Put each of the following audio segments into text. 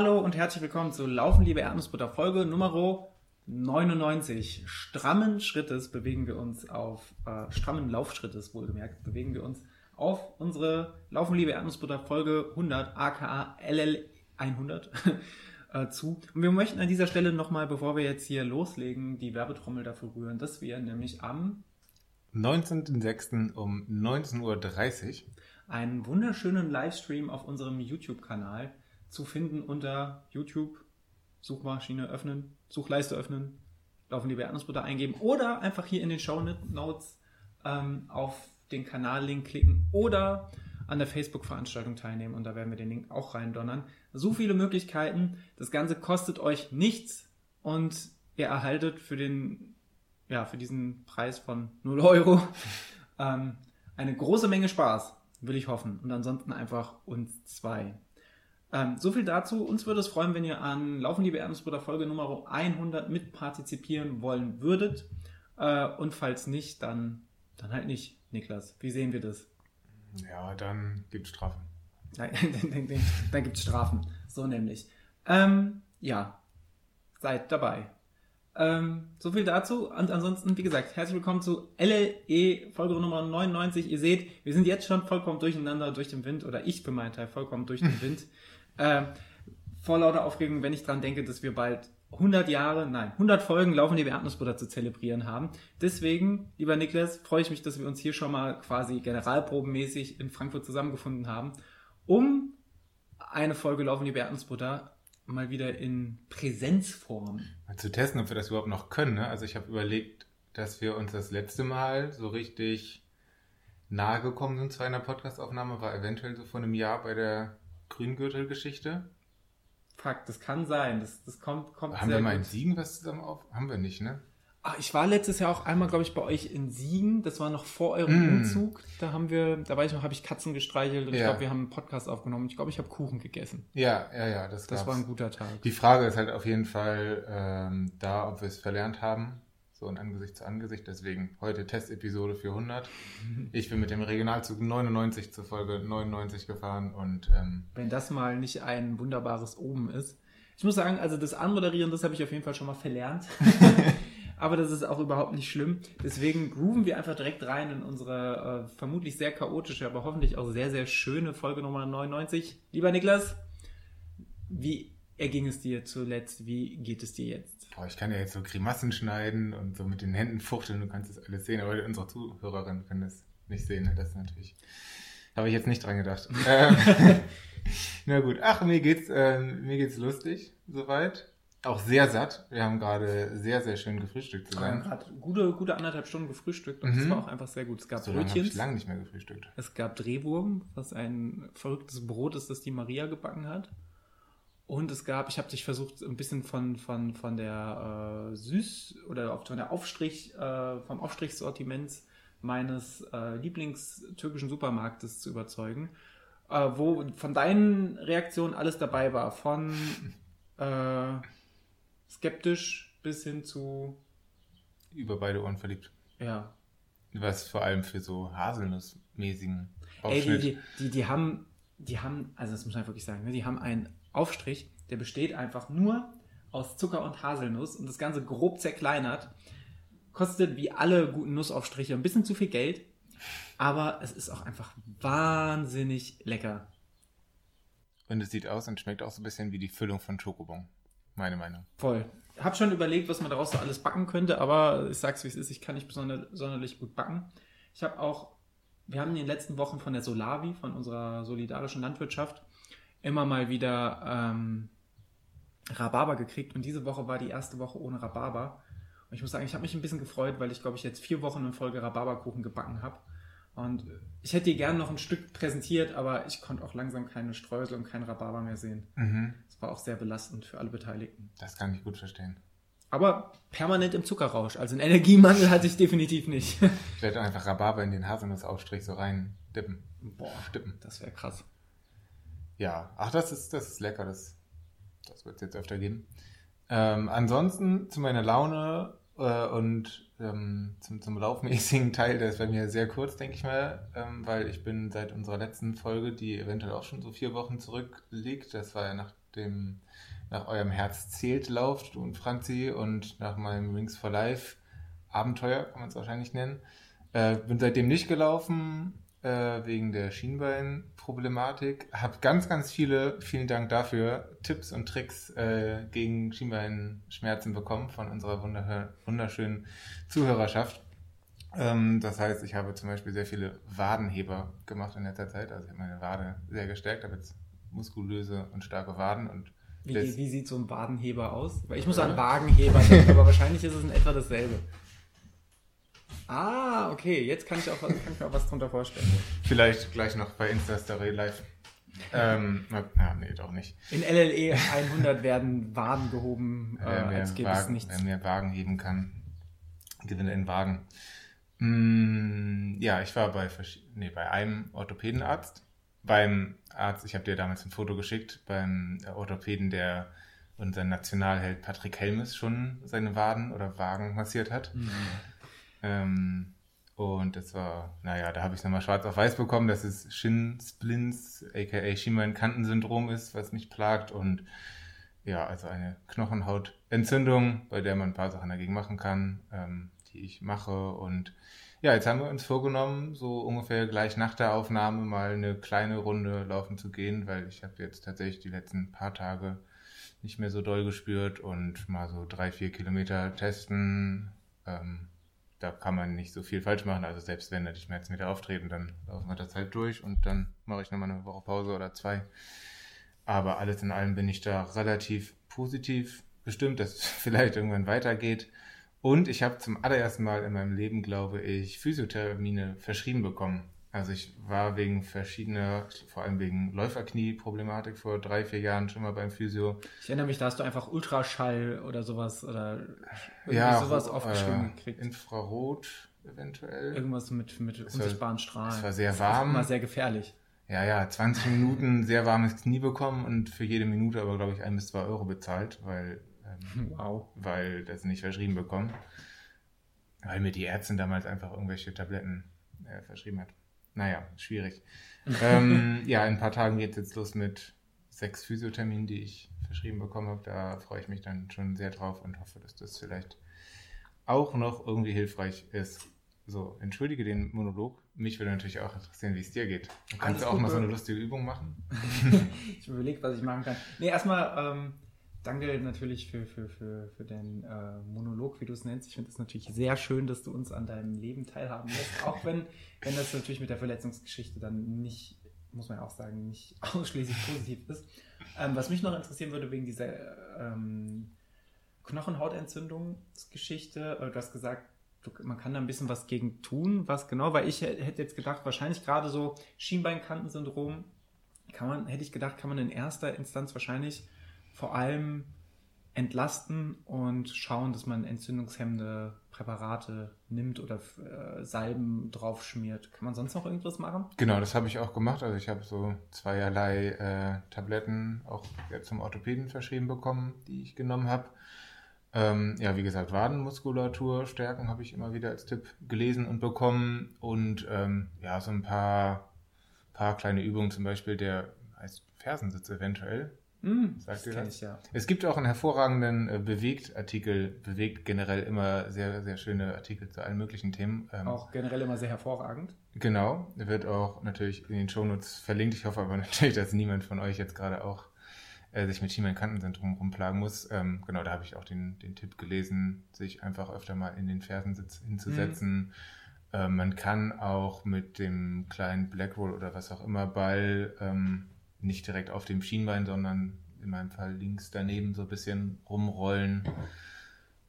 Hallo und herzlich willkommen zu Laufen, liebe Erdnussbutter, Folge Nummer 99. Strammen Schrittes bewegen wir uns auf, äh, strammen Laufschrittes wohlgemerkt, bewegen wir uns auf unsere Laufen, liebe Erdnussbutter, Folge 100, aka LL 100 äh, zu. Und wir möchten an dieser Stelle nochmal, bevor wir jetzt hier loslegen, die Werbetrommel dafür rühren, dass wir nämlich am 19.06. um 19.30 Uhr einen wunderschönen Livestream auf unserem YouTube-Kanal zu finden unter YouTube, Suchmaschine öffnen, Suchleiste öffnen, laufen die Erdnussbutter eingeben oder einfach hier in den Show Notes ähm, auf den Kanal-Link klicken oder an der Facebook-Veranstaltung teilnehmen und da werden wir den Link auch reindonnern. So viele Möglichkeiten. Das Ganze kostet euch nichts und ihr erhaltet für den, ja, für diesen Preis von 0 Euro ähm, eine große Menge Spaß, will ich hoffen. Und ansonsten einfach uns zwei. Ähm, so viel dazu. Uns würde es freuen, wenn ihr an Laufen, liebe Erdnussbrüder, Folge Nummer 100 mitpartizipieren wollen würdet. Äh, und falls nicht, dann, dann halt nicht. Niklas, wie sehen wir das? Ja, dann gibt es Strafen. Nein, dann, dann, dann gibt es Strafen. So nämlich. Ähm, ja, seid dabei. Ähm, so viel dazu. Und ansonsten, wie gesagt, herzlich willkommen zu LLE Folge Nummer 99. Ihr seht, wir sind jetzt schon vollkommen durcheinander durch den Wind, oder ich für meinen Teil vollkommen durch den Wind. Ähm, vor lauter Aufregung, wenn ich dran denke, dass wir bald 100 Jahre, nein, 100 Folgen Laufen die Erdnussbutter zu zelebrieren haben. Deswegen, lieber Niklas, freue ich mich, dass wir uns hier schon mal quasi generalprobenmäßig in Frankfurt zusammengefunden haben, um eine Folge Laufen die Erdnussbutter mal wieder in Präsenzform zu testen, ob wir das überhaupt noch können. Ne? Also ich habe überlegt, dass wir uns das letzte Mal so richtig nahe gekommen sind zu einer Podcastaufnahme, war eventuell so vor einem Jahr bei der Grüngürtel-Geschichte. Fuck, das kann sein. Das, das kommt, kommt Haben wir mal in Siegen was zusammen auf? Haben wir nicht, ne? Ach, ich war letztes Jahr auch einmal, glaube ich, bei euch in Siegen. Das war noch vor eurem mm. Umzug. Da haben wir, da weiß ich noch, habe ich Katzen gestreichelt und ja. ich glaube, wir haben einen Podcast aufgenommen. Ich glaube, ich habe Kuchen gegessen. Ja, ja, ja. Das, das war ein guter Tag. Die Frage ist halt auf jeden Fall ähm, da, ob wir es verlernt haben. So ein Angesicht zu Angesicht. Deswegen heute Testepisode für 100. Ich bin mit dem Regionalzug 99 zur Folge 99 gefahren und. Ähm, Wenn das mal nicht ein wunderbares Oben ist. Ich muss sagen, also das Anmoderieren, das habe ich auf jeden Fall schon mal verlernt. aber das ist auch überhaupt nicht schlimm. Deswegen grooven wir einfach direkt rein in unsere äh, vermutlich sehr chaotische, aber hoffentlich auch sehr, sehr schöne Folge Nummer 99. Lieber Niklas, wie erging es dir zuletzt? Wie geht es dir jetzt? Boah, ich kann ja jetzt so Grimassen schneiden und so mit den Händen fuchteln, du kannst das alles sehen, aber unsere Zuhörerinnen können das nicht sehen. Ne? Das ist natürlich. Habe ich jetzt nicht dran gedacht. ähm, na gut, ach, mir geht's, äh, mir geht's lustig, soweit auch sehr satt. Wir haben gerade sehr, sehr schön gefrühstückt zusammen. Wir haben gerade gute, gute anderthalb Stunden gefrühstückt und es mhm. war auch einfach sehr gut. Es gab so Brötchen. ich lange nicht mehr gefrühstückt. Es gab Drehwurm, was ein verrücktes Brot ist, das die Maria gebacken hat. Und es gab, ich habe dich versucht, ein bisschen von, von, von der äh, Süß- oder von der Aufstrich, äh, vom Aufstrichsortiment meines äh, Lieblingstürkischen Supermarktes zu überzeugen, äh, wo von deinen Reaktionen alles dabei war. Von äh, skeptisch bis hin zu. Über beide Ohren verliebt. Ja. Was vor allem für so haselnussmäßigen Aufschnitt. Ey, die, die, die, die, haben, die haben, also das muss man wirklich sagen, ne, die haben einen Aufstrich, der besteht einfach nur aus Zucker und Haselnuss und das Ganze grob zerkleinert. Kostet wie alle guten Nussaufstriche ein bisschen zu viel Geld, aber es ist auch einfach wahnsinnig lecker. Und es sieht aus und schmeckt auch so ein bisschen wie die Füllung von Schokobon. Meine Meinung. Voll. Hab schon überlegt, was man daraus so alles backen könnte, aber ich sag's wie es ist, ich kann nicht besonder, sonderlich gut backen. Ich habe auch, wir haben in den letzten Wochen von der Solavi, von unserer solidarischen Landwirtschaft, immer mal wieder ähm, Rhabarber gekriegt und diese Woche war die erste Woche ohne Rhabarber. Und ich muss sagen, ich habe mich ein bisschen gefreut, weil ich glaube ich jetzt vier Wochen in Folge Rhabarberkuchen gebacken habe. Und ich hätte dir gerne noch ein Stück präsentiert, aber ich konnte auch langsam keine Streusel und kein Rhabarber mehr sehen. Mhm. Das war auch sehr belastend für alle Beteiligten. Das kann ich gut verstehen. Aber permanent im Zuckerrausch. Also einen Energiemangel hatte ich definitiv nicht. ich werde einfach Rhabarber in den Haselnussaufstrich so rein dippen. Boah, stippen. Das wäre krass. Ja, ach, das ist, das ist lecker. Das, das wird es jetzt öfter geben. Ähm, ansonsten zu meiner Laune äh, und ähm, zum, zum laufmäßigen Teil, der ist bei mir sehr kurz, denke ich mal, ähm, weil ich bin seit unserer letzten Folge, die eventuell auch schon so vier Wochen zurückliegt, das war ja nach dem nach eurem Herz zählt lauft, du und Franzi, und nach meinem Rings for Life Abenteuer, kann man es wahrscheinlich nennen. Äh, bin seitdem nicht gelaufen, äh, wegen der Schienbeinproblematik. Hab ganz, ganz viele, vielen Dank dafür, Tipps und Tricks äh, gegen Schienbeinschmerzen bekommen von unserer wunderschönen Zuhörerschaft. Ähm, das heißt, ich habe zum Beispiel sehr viele Wadenheber gemacht in letzter Zeit. Also ich habe meine Wade sehr gestärkt, habe jetzt muskulöse und starke Waden und wie, wie, sieht so ein Wadenheber aus? Weil ich muss an Wagenheber denken, aber wahrscheinlich ist es in etwa dasselbe. Ah, okay, jetzt kann ich, auch, kann ich mir auch was drunter vorstellen. Vielleicht gleich noch bei Insta-Story live. Ähm, na, nee, doch nicht. In LLE 100 werden Waden gehoben, äh, als gäbe es nichts. Wer mehr Wagen heben kann, gewinnt in Wagen. Mm, ja, ich war bei, nee, bei einem Orthopädenarzt. Beim Arzt, ich habe dir damals ein Foto geschickt, beim Orthopäden, der unser Nationalheld Patrick Helmes schon seine Waden oder Wagen massiert hat. Mhm. Ähm, und das war, naja, da habe ich nochmal schwarz auf weiß bekommen, dass es Shin-Splints, aka Schienbeinkantensyndrom ist, was mich plagt. Und ja, also eine Knochenhautentzündung, bei der man ein paar Sachen dagegen machen kann, ähm, die ich mache. Und ja, jetzt haben wir uns vorgenommen, so ungefähr gleich nach der Aufnahme mal eine kleine Runde laufen zu gehen, weil ich habe jetzt tatsächlich die letzten paar Tage nicht mehr so doll gespürt und mal so drei, vier Kilometer testen. Ähm, da kann man nicht so viel falsch machen. Also selbst wenn da die Schmerzen wieder auftreten, dann laufen wir das halt durch und dann mache ich nochmal eine Woche Pause oder zwei. Aber alles in allem bin ich da relativ positiv bestimmt, dass es vielleicht irgendwann weitergeht. Und ich habe zum allerersten Mal in meinem Leben, glaube ich, Physiothermine verschrieben bekommen. Also ich war wegen verschiedener, vor allem wegen Läuferknie-Problematik vor drei, vier Jahren schon mal beim Physio. Ich erinnere mich, da hast du einfach Ultraschall oder sowas oder ja, sowas äh, aufgeschrieben gekriegt. Infrarot eventuell. Irgendwas mit, mit unsichtbaren Strahlen. Es war sehr warm. Das sehr gefährlich. Ja, ja, 20 Minuten sehr warmes Knie bekommen und für jede Minute aber, glaube ich, ein bis zwei Euro bezahlt, weil, ähm, wow. weil das nicht verschrieben bekommen. Weil mir die Ärztin damals einfach irgendwelche Tabletten äh, verschrieben hat. Naja, schwierig. ähm, ja, in ein paar Tagen geht es jetzt los mit sechs Physiotherminen, die ich verschrieben bekommen habe. Da freue ich mich dann schon sehr drauf und hoffe, dass das vielleicht auch noch irgendwie hilfreich ist. So, entschuldige den Monolog. Mich würde natürlich auch interessieren, wie es dir geht. Kannst du auch mal so eine lustige Übung machen? ich überlege, was ich machen kann. Nee, erstmal ähm, danke natürlich für, für, für, für den äh, Monolog, wie du es nennst. Ich finde es natürlich sehr schön, dass du uns an deinem Leben teilhaben lässt, auch wenn, wenn das natürlich mit der Verletzungsgeschichte dann nicht, muss man auch sagen, nicht ausschließlich positiv ist. Ähm, was mich noch interessieren würde wegen dieser ähm, Knochenhautentzündungsgeschichte, äh, du hast gesagt, du, man kann da ein bisschen was gegen tun. Was genau? Weil ich hätte jetzt gedacht, wahrscheinlich gerade so Schienbeinkantensyndrom, kann man, hätte ich gedacht, kann man in erster Instanz wahrscheinlich vor allem entlasten und schauen, dass man entzündungshemmende Präparate nimmt oder äh, Salben drauf schmiert. Kann man sonst noch irgendwas machen? Genau, das habe ich auch gemacht. Also ich habe so zweierlei äh, Tabletten auch zum Orthopäden verschrieben bekommen, die ich genommen habe. Ähm, ja, wie gesagt, Wadenmuskulatur stärken habe ich immer wieder als Tipp gelesen und bekommen. Und ähm, ja, so ein paar, paar kleine Übungen, zum Beispiel der heißt Fersensitz eventuell. Mm, Sagt das, das? Ich, ja. Es gibt auch einen hervorragenden äh, Bewegt-Artikel, bewegt generell immer sehr, sehr schöne Artikel zu allen möglichen Themen. Ähm, auch generell immer sehr hervorragend. Genau, wird auch natürlich in den Shownotes verlinkt. Ich hoffe aber natürlich, dass niemand von euch jetzt gerade auch äh, sich mit Schienbeinkantensyndrom rumplagen muss. Ähm, genau, da habe ich auch den, den Tipp gelesen, sich einfach öfter mal in den Fersensitz hinzusetzen. Mm. Äh, man kann auch mit dem kleinen Blackroll oder was auch immer Ball ähm, nicht direkt auf dem Schienbein, sondern in meinem Fall links daneben so ein bisschen rumrollen.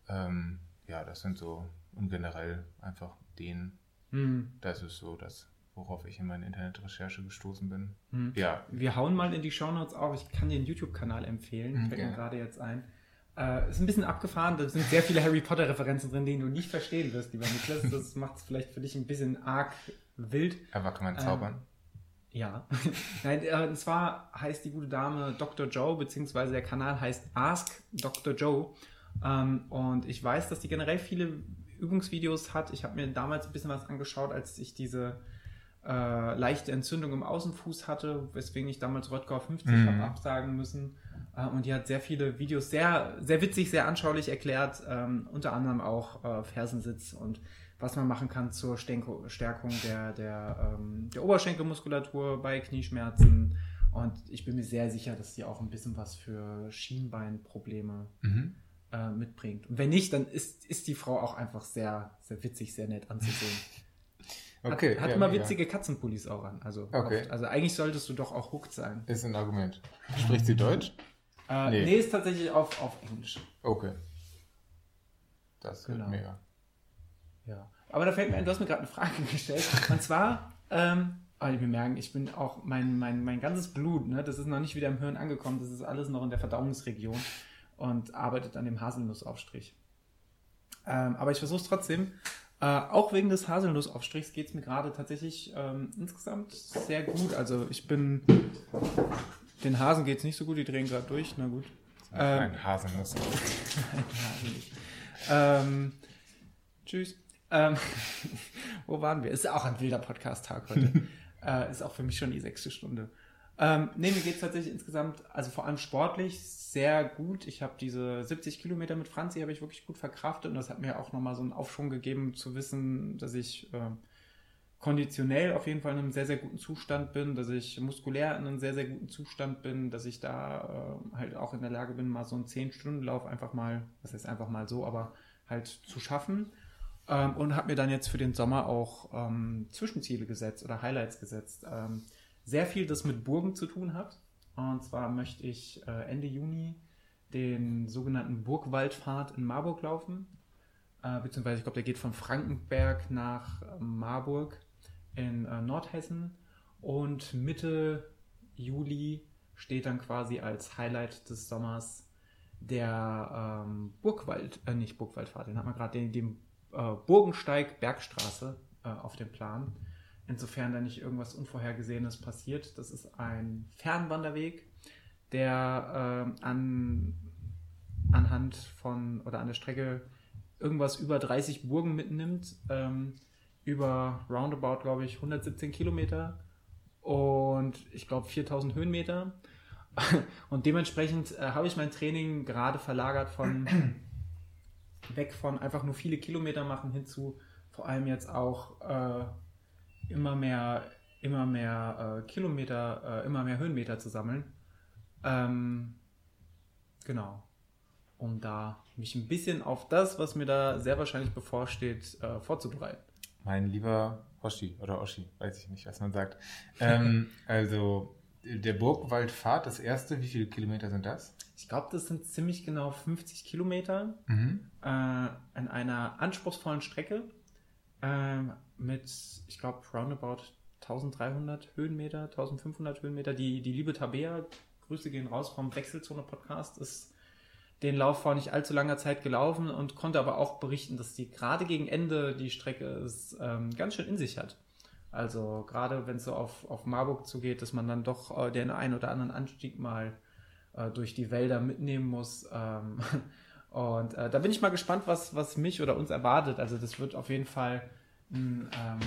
Ähm, ja, das sind so und generell einfach den. Hm. Das ist so das, worauf ich in meiner Internetrecherche gestoßen bin. Hm. Ja. Wir hauen mal in die Shownotes auf. Ich kann dir einen YouTube-Kanal empfehlen. Hm, Fällt mir gerade jetzt ein. Äh, ist ein bisschen abgefahren. Da sind sehr viele Harry Potter-Referenzen drin, die du nicht verstehen wirst, lieber Niklas. Das macht es vielleicht für dich ein bisschen arg wild. Aber kann man zaubern? Ähm, ja. Nein, äh, und zwar heißt die gute Dame Dr. Joe, beziehungsweise der Kanal heißt Ask Dr. Joe. Ähm, und ich weiß, dass die generell viele Übungsvideos hat. Ich habe mir damals ein bisschen was angeschaut, als ich diese äh, leichte Entzündung im Außenfuß hatte, weswegen ich damals Röttgau 50 mhm. habe absagen müssen. Äh, und die hat sehr viele Videos sehr, sehr witzig, sehr anschaulich erklärt. Ähm, unter anderem auch äh, Fersensitz und was man machen kann zur Stenko Stärkung der, der, ähm, der Oberschenkelmuskulatur bei Knieschmerzen. Und ich bin mir sehr sicher, dass sie auch ein bisschen was für Schienbeinprobleme Mhm. äh, mitbringt. Und wenn nicht, dann ist, ist die Frau auch einfach sehr, sehr witzig, sehr nett anzusehen. Okay. Hat, hat ja, immer witzige Katzenpullis auch an. Also, Okay. oft. also eigentlich solltest du doch auch hooked sein. Ist ein Argument. Spricht sie Deutsch? Äh, Nee. nee. ist tatsächlich auf, auf Englisch. Okay. Das wird Genau. mega. Ja. Aber da fällt mir ein, du hast mir gerade eine Frage gestellt. Und zwar, ähm, oh, wir merken, ich bin auch, mein, mein, mein ganzes Blut, ne, das ist noch nicht wieder im Hirn angekommen, das ist alles noch in der Verdauungsregion und arbeitet an dem Haselnussaufstrich. Ähm, aber ich versuche es trotzdem. Äh, auch wegen des Haselnussaufstrichs geht es mir gerade tatsächlich ähm, insgesamt sehr gut. Also ich bin, den Hasen geht es nicht so gut, die drehen gerade durch, na gut. Ähm, Ein Haselnuss. Nein, ja, nicht. Ähm, tschüss. Ähm, wo waren wir? Ist auch ein wilder Podcast-Tag heute. äh, ist auch für mich schon die sechste Stunde. Ähm, nee, mir geht es tatsächlich insgesamt, also vor allem sportlich, sehr gut. Ich habe diese 70 Kilometer mit Franzi, habe ich wirklich gut verkraftet und das hat mir auch nochmal so einen Aufschwung gegeben, zu wissen, dass ich ähm, konditionell auf jeden Fall in einem sehr, sehr guten Zustand bin, dass ich muskulär in einem sehr, sehr guten Zustand bin, dass ich da äh, halt auch in der Lage bin, mal so einen 10-Stunden-Lauf einfach mal, was heißt einfach mal so, aber halt zu schaffen. Ähm, und habe mir dann jetzt für den Sommer auch ähm, Zwischenziele gesetzt oder Highlights gesetzt. Ähm, sehr viel, das mit Burgen zu tun hat. Und zwar möchte ich äh, Ende Juni den sogenannten Burgwaldpfad in Marburg laufen. Äh, beziehungsweise ich glaube, der geht von Frankenberg nach äh, Marburg in äh, Nordhessen. Und Mitte Juli steht dann quasi als Highlight des Sommers der ähm, Burgwald, äh, nicht Burgwaldpfad, den hat man gerade, den, den äh, Burgensteig Bergstraße äh, auf dem Plan. Insofern da nicht irgendwas Unvorhergesehenes passiert. Das ist ein Fernwanderweg, der äh, an, anhand von oder an der Strecke irgendwas über 30 Burgen mitnimmt. Ähm, über roundabout, glaube ich, 117 Kilometer und ich glaube 4000 Höhenmeter. Und dementsprechend äh, habe ich mein Training gerade verlagert von weg von einfach nur viele Kilometer machen hin zu vor allem jetzt auch äh, immer mehr, immer mehr äh, Kilometer, äh, immer mehr Höhenmeter zu sammeln. Ähm, genau. Um da mich ein bisschen auf das, was mir da sehr wahrscheinlich bevorsteht, äh, vorzubereiten. Mein lieber Hoshi oder Oschi, weiß ich nicht, was man sagt. Ähm, also, der Burgwaldpfad, das erste, wie viele Kilometer sind das? Ich glaube, das sind ziemlich genau 50 Kilometer Mhm. äh, an einer anspruchsvollen Strecke äh, mit, ich glaube, roundabout 1300 Höhenmeter, 1500 Höhenmeter. Die, die liebe Tabea, Grüße gehen raus vom Wechselzone-Podcast, ist den Lauf vor nicht allzu langer Zeit gelaufen und konnte aber auch berichten, dass die gerade gegen Ende die Strecke es ähm, ganz schön in sich hat. Also gerade wenn es so auf, auf Marburg zugeht, dass man dann doch äh, den einen oder anderen Anstieg mal äh, durch die Wälder mitnehmen muss. Ähm, und äh, da bin ich mal gespannt, was, was mich oder uns erwartet. Also das wird auf jeden Fall ein ähm,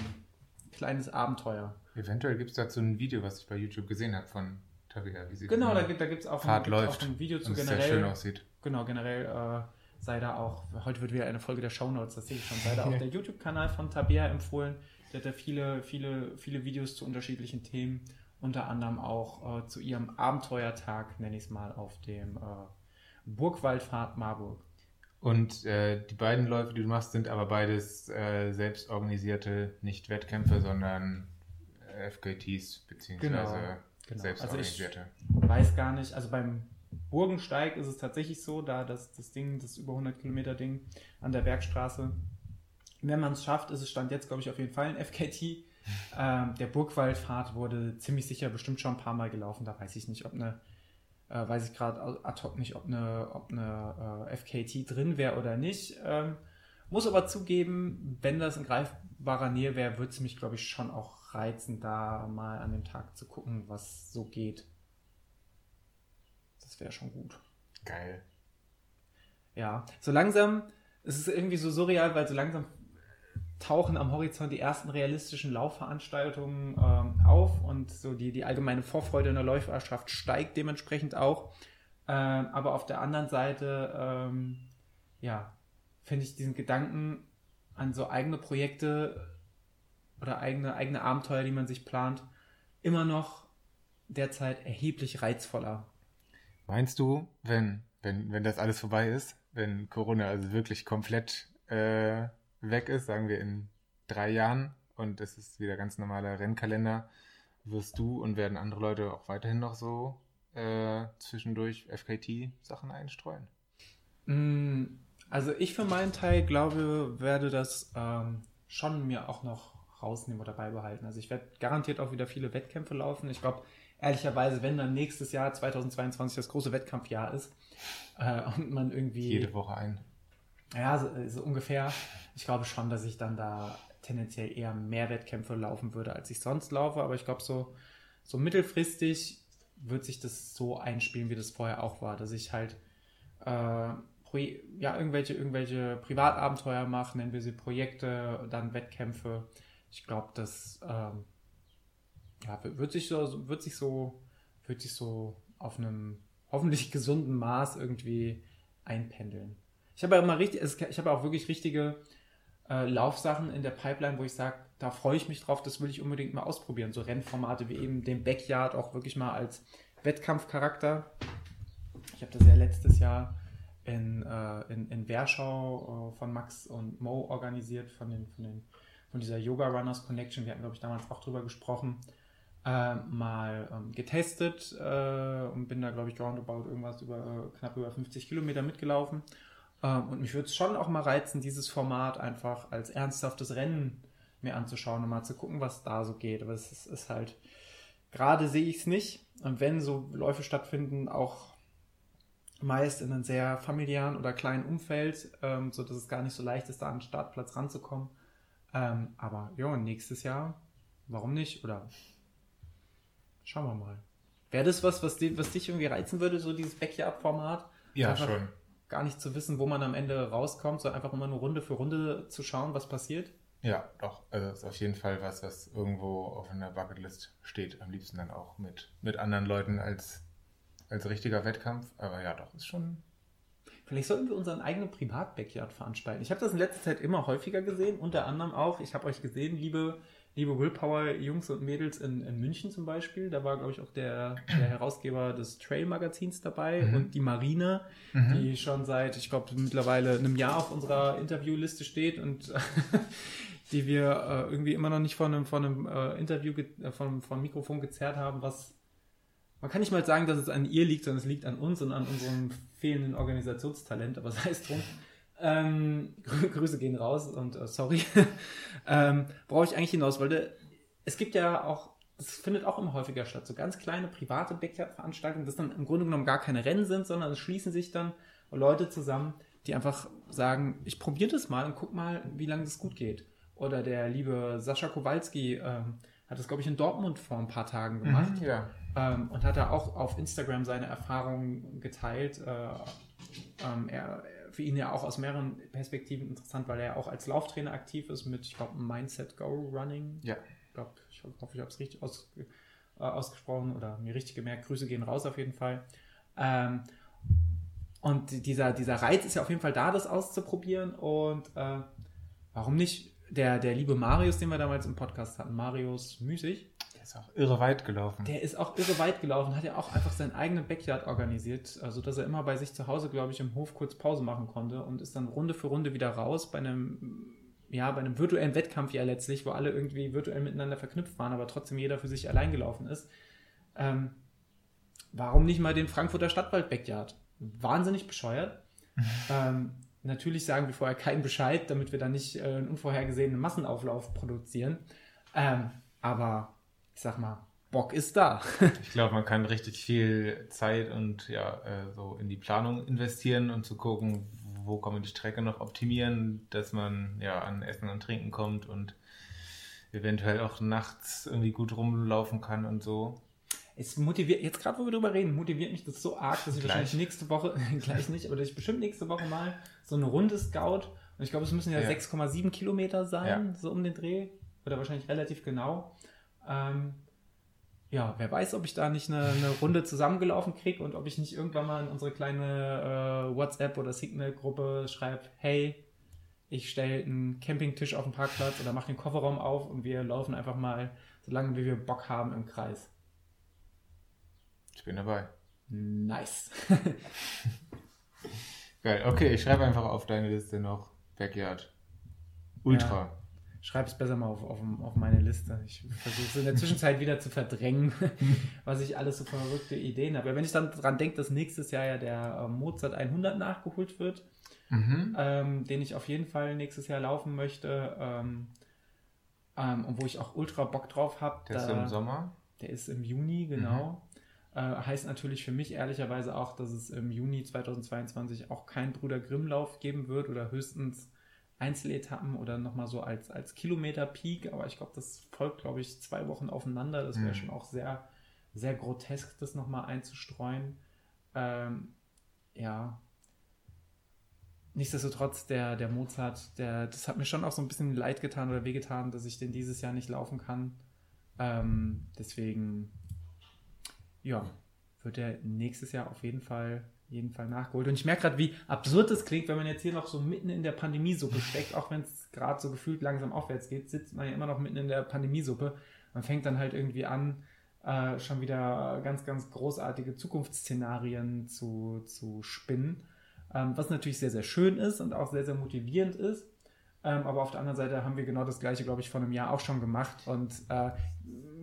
kleines Abenteuer. Eventuell gibt es dazu ein Video, was ich bei YouTube gesehen habe von Tabea, wie sie Genau, da gibt es auch, läuft auch ein Video zu es sehr generell. schön aussieht. Genau, generell äh, sei da auch, heute wird wieder eine Folge der Shownotes, das sehe ich schon, sei da auch der YouTube-Kanal von Tabea empfohlen. Der hat da viele, viele, viele Videos zu unterschiedlichen Themen, unter anderem auch äh, zu ihrem Abenteuertag, nenne ich es mal, auf dem äh, Burgwaldpfad Marburg. Und äh, die beiden Läufe, die du machst, sind aber beides äh, selbstorganisierte, nicht Wettkämpfe, sondern äh, FKTs, beziehungsweise Genau, genau. selbstorganisierte. weiß gar nicht, also beim Burgensteig ist es tatsächlich so, da das, das Ding, das über 100 Kilometer Ding an der Bergstraße, wenn man es schafft, ist es Stand jetzt, glaube ich, auf jeden Fall ein FKT. Ähm, der Burgwaldpfad wurde ziemlich sicher bestimmt schon ein paar Mal gelaufen, da weiß ich nicht, ob eine, äh, weiß ich gerade ad hoc nicht, ob eine, ob eine äh, FKT drin wäre oder nicht. Ähm, muss aber zugeben, wenn das in greifbarer Nähe wäre, würde es mich, glaube ich, schon auch reizen, da mal an dem Tag zu gucken, was so geht. Das wäre schon gut. Geil. Ja, so langsam, es ist irgendwie so surreal, weil so langsam tauchen am Horizont die ersten realistischen Laufveranstaltungen ähm, auf und so die, die allgemeine Vorfreude in der Läuferschaft steigt dementsprechend auch. Ähm, aber auf der anderen Seite, ähm, ja, finde ich diesen Gedanken an so eigene Projekte oder eigene, eigene Abenteuer, die man sich plant, immer noch derzeit erheblich reizvoller. Meinst du, wenn, wenn, wenn das alles vorbei ist, wenn Corona also wirklich komplett äh, weg ist, sagen wir in drei Jahren und es ist wieder ganz normaler Rennkalender, wirst du und werden andere Leute auch weiterhin noch so äh, zwischendurch FKT-Sachen einstreuen? Mm, also ich für meinen Teil glaube, werde das ähm, schon mir auch noch rausnehmen oder beibehalten. Also ich werde garantiert auch wieder viele Wettkämpfe laufen. Ich glaube, ehrlicherweise, wenn dann nächstes Jahr 2022 das große Wettkampfjahr ist äh, und man irgendwie... Jede Woche ein. Ja, so, so, ungefähr. Ich glaube schon, dass ich dann da tendenziell eher mehr Wettkämpfe laufen würde, als ich sonst laufe. Aber ich glaube, so, so mittelfristig wird sich das so einspielen, wie das vorher auch war, dass ich halt äh, ja, irgendwelche, irgendwelche Privatabenteuer mache, nennen wir sie Projekte, dann Wettkämpfe. Ich glaube, das ähm, ja, wird sich so, wird sich so, wird sich so auf einem hoffentlich gesunden Maß irgendwie einpendeln. Ich habe ja immer richtig, ich habe auch wirklich richtige äh, Laufsachen in der Pipeline, wo ich sage, da freue ich mich drauf, das will ich unbedingt mal ausprobieren. So Rennformate wie eben den Backyard auch wirklich mal als Wettkampfcharakter. Ich habe das ja letztes Jahr in, äh, in, in Werschau äh, von Max und Mo organisiert, von, den, von, den, von dieser Yoga Runners Connection. Wir hatten, glaube ich, damals auch drüber gesprochen. Äh, mal ähm, getestet äh, und bin da, glaube ich, roundabout irgendwas über äh, knapp über 50 Kilometer mitgelaufen. Ähm, und mich würde es schon auch mal reizen, dieses Format einfach als ernsthaftes Rennen mir anzuschauen und mal zu gucken, was da so geht. Aber es ist, ist halt, gerade sehe ich es nicht. Und wenn so Läufe stattfinden, auch meist in einem sehr familiären oder kleinen Umfeld, ähm, so dass es gar nicht so leicht ist, da an den Startplatz ranzukommen. Ähm, aber ja, nächstes Jahr, warum nicht? Oder schauen wir mal. Wäre das was, was, die, was dich irgendwie reizen würde, so dieses Backyard-Format? Ja, einfach schon. Gar nicht zu wissen, wo man am Ende rauskommt, sondern einfach immer nur Runde für Runde zu schauen, was passiert? Ja, doch. Also ist auf jeden Fall was, was irgendwo auf einer Bucketlist steht. Am liebsten dann auch mit, mit anderen Leuten als, als richtiger Wettkampf. Aber ja, doch, ist schon. Vielleicht sollten wir unseren eigenen Privat-Backyard veranstalten. Ich habe das in letzter Zeit immer häufiger gesehen, unter anderem auch, ich habe euch gesehen, liebe liebe Willpower-Jungs und Mädels in, in, München zum Beispiel. Da war, glaube ich, auch der, der Herausgeber des Trail-Magazins dabei mhm. und die Marina, mhm. die schon seit, ich glaube, mittlerweile einem Jahr auf unserer Interviewliste steht und die wir äh, irgendwie immer noch nicht von einem, von einem äh, Interview, äh, von, vom Mikrofon gezerrt haben, was man kann nicht mal sagen, dass es an ihr liegt, sondern es liegt an uns und an unserem fehlenden Organisationstalent, aber sei es drum. Ähm, Grüße gehen raus und äh, sorry. ähm, worauf ich eigentlich hinaus wollte, es gibt ja auch, es findet auch immer häufiger statt, so ganz kleine private Backyard-Veranstaltungen, das dann im Grunde genommen gar keine Rennen sind, sondern es schließen sich dann Leute zusammen, die einfach sagen, ich probiere das mal und guck mal, wie lange das gut geht. Oder der liebe Sascha Kowalski ähm, hat das, glaube ich, in Dortmund vor ein paar Tagen mhm, gemacht. Mhm, ja. ähm, und hat da auch auf Instagram seine Erfahrungen geteilt. Äh, ähm, er, für ihn ja auch aus mehreren Perspektiven interessant, weil er ja auch als Lauftrainer aktiv ist mit, ich glaube, Mindset Go Running. Ja. Ich, glaub, ich hoffe, ich habe es richtig aus, äh, ausgesprochen oder mir richtig gemerkt. Grüße gehen raus auf jeden Fall. Ähm, und dieser, dieser Reiz ist ja auf jeden Fall da, das auszuprobieren. Und äh, warum nicht? Der, der liebe Marius, den wir damals im Podcast hatten, Marius Müßig, ist auch irre weit gelaufen. Der ist auch irre weit gelaufen, hat ja auch einfach seinen eigenen Backyard organisiert, also dass er immer bei sich zu Hause, glaube ich, im Hof kurz Pause machen konnte und ist dann Runde für Runde wieder raus bei einem, ja, bei einem virtuellen Wettkampf ja letztlich, wo alle irgendwie virtuell miteinander verknüpft waren, aber trotzdem jeder für sich allein gelaufen ist. Ähm, warum nicht mal den Frankfurter Stadtwald Backyard? Wahnsinnig bescheuert. ähm, natürlich sagen wir vorher keinen Bescheid, damit wir dann nicht äh, einen unvorhergesehenen Massenauflauf produzieren. Ähm, aber ich sag mal, Bock ist da. ich glaube, man kann richtig viel Zeit und ja, äh, so in die Planung investieren und zu gucken, wo kann man die Strecke noch optimieren, dass man ja an Essen und Trinken kommt und eventuell auch nachts irgendwie gut rumlaufen kann und so. Es motiviert, jetzt gerade wo wir drüber reden, motiviert mich das so arg, dass ich gleich. wahrscheinlich nächste Woche, gleich nicht, aber dass ich bestimmt nächste Woche mal so eine Runde Scout und ich glaube, es müssen ja, ja. 6,7 Kilometer sein, ja. so um den Dreh. Oder wahrscheinlich relativ genau. Ähm, ja, wer weiß, ob ich da nicht eine, eine Runde zusammengelaufen kriege und ob ich nicht irgendwann mal in unsere kleine äh, WhatsApp- oder Signal-Gruppe schreibe, hey, ich stelle einen Campingtisch auf den Parkplatz oder mache den Kofferraum auf und wir laufen einfach mal, solange wie wir Bock haben, im Kreis. Ich bin dabei. Nice. Geil, okay, ich schreibe einfach auf deine Liste noch Backyard. Ultra. Ja. Schreib es besser mal auf, auf, auf meine Liste. Ich versuche es in der Zwischenzeit wieder zu verdrängen, was ich alles so verrückte Ideen habe. Wenn ich dann daran denke, dass nächstes Jahr ja der äh, Mozart 100 nachgeholt wird, mhm. ähm, den ich auf jeden Fall nächstes Jahr laufen möchte ähm, ähm, und wo ich auch ultra Bock drauf habe. Der da, ist im Sommer? Der ist im Juni, genau. Mhm. Äh, heißt natürlich für mich ehrlicherweise auch, dass es im Juni 2022 auch keinen Brüder Grimm-Lauf geben wird oder höchstens Einzeletappen oder nochmal so als, als Kilometer-Peak. Aber ich glaube, das folgt, glaube ich, zwei Wochen aufeinander. Das wäre mhm. schon auch sehr, sehr grotesk, das nochmal einzustreuen. Ähm, ja, nichtsdestotrotz, der, der Mozart, der, das hat mir schon auch so ein bisschen leid getan oder wehgetan, dass ich den dieses Jahr nicht laufen kann. Ähm, deswegen, ja, wird er nächstes Jahr auf jeden Fall, jeden Fall nachgeholt. Und ich merke gerade, wie absurd es klingt, wenn man jetzt hier noch so mitten in der Pandemiesuppe steckt, auch wenn es gerade so gefühlt langsam aufwärts geht, sitzt man ja immer noch mitten in der Pandemiesuppe. Man fängt dann halt irgendwie an, äh, schon wieder ganz, ganz großartige Zukunftsszenarien zu, zu spinnen. Ähm, was natürlich sehr, sehr schön ist und auch sehr, sehr motivierend ist. Ähm, aber auf der anderen Seite haben wir genau das gleiche, glaube ich, vor einem Jahr auch schon gemacht. Und äh,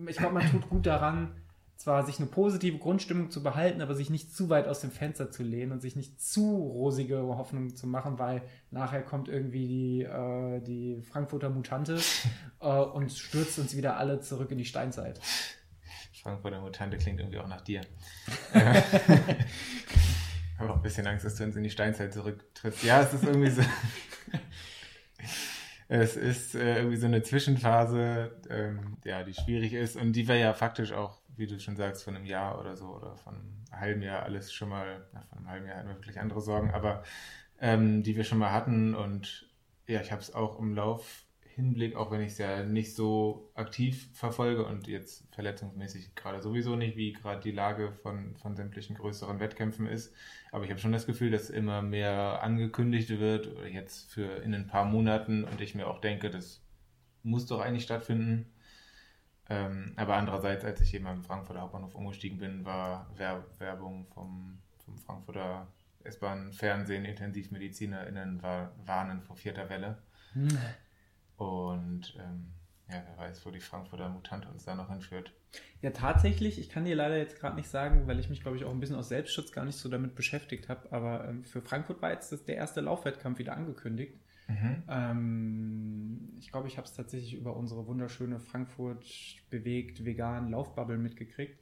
ich glaube, man tut gut daran, zwar sich eine positive Grundstimmung zu behalten, aber sich nicht zu weit aus dem Fenster zu lehnen und sich nicht zu rosige Hoffnungen zu machen, weil nachher kommt irgendwie die, äh, die Frankfurter Mutante äh, und stürzt uns wieder alle zurück in die Steinzeit. Frankfurter Mutante klingt irgendwie auch nach dir. habe auch ein bisschen Angst, dass du uns in die Steinzeit zurücktrittst. Ja, es ist irgendwie so. Es ist äh, irgendwie so eine Zwischenphase, ähm, ja, die schwierig ist und die wir ja faktisch auch, wie du schon sagst, von einem Jahr oder so oder von einem halben Jahr alles schon mal, na, von einem halben Jahr hatten wir wirklich andere Sorgen, aber ähm, die wir schon mal hatten und ja, ich habe es auch im Lauf Hinblick, auch wenn ich es ja nicht so aktiv verfolge und jetzt verletzungsmäßig gerade sowieso nicht, wie gerade die Lage von, von sämtlichen größeren Wettkämpfen ist. Aber ich habe schon das Gefühl, dass immer mehr angekündigt wird, jetzt für in ein paar Monaten und ich mir auch denke, das muss doch eigentlich stattfinden. Ähm, aber andererseits, als ich eben am Frankfurter Hauptbahnhof umgestiegen bin, war Werbung vom, vom Frankfurter S-Bahn, Fernsehen, IntensivmedizinerInnen war, warnen vor vierter Welle. Und ähm, ja, wer weiß, wo die Frankfurter Mutante uns da noch hinführt. Ja, tatsächlich, ich kann dir leider jetzt gerade nicht sagen, weil ich mich, glaube ich, auch ein bisschen aus Selbstschutz gar nicht so damit beschäftigt habe, aber ähm, für Frankfurt war jetzt das, der erste Laufwettkampf wieder angekündigt. Mhm. Ähm, ich glaube, ich habe es tatsächlich über unsere wunderschöne Frankfurt bewegt vegan Laufbubble mitgekriegt.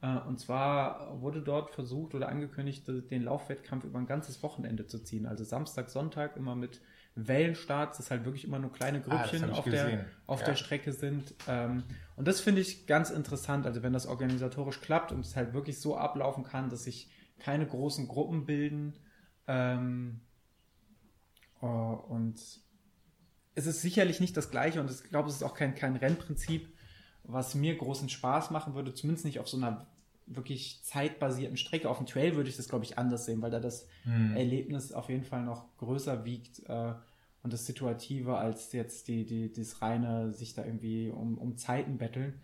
Äh, und zwar wurde dort versucht oder angekündigt, den Laufwettkampf über ein ganzes Wochenende zu ziehen. Also Samstag, Sonntag immer mit Wellenstarts, dass halt wirklich immer nur kleine ah, Grüppchen ah, auf, der, auf ja. der Strecke sind. Ähm, und das finde ich ganz interessant, also wenn das organisatorisch klappt und es halt wirklich so ablaufen kann, dass sich keine großen Gruppen bilden. Ähm, oh, und es ist sicherlich nicht das Gleiche und ich glaube, es ist auch kein, kein Rennprinzip, was mir großen Spaß machen würde, zumindest nicht auf so einer wirklich zeitbasierten Strecke. Auf dem Trail würde ich das, glaube ich, anders sehen, weil da das hm. Erlebnis auf jeden Fall noch größer wiegt. Äh, und das Situative als jetzt die, die, das reine sich da irgendwie um, um Zeiten betteln.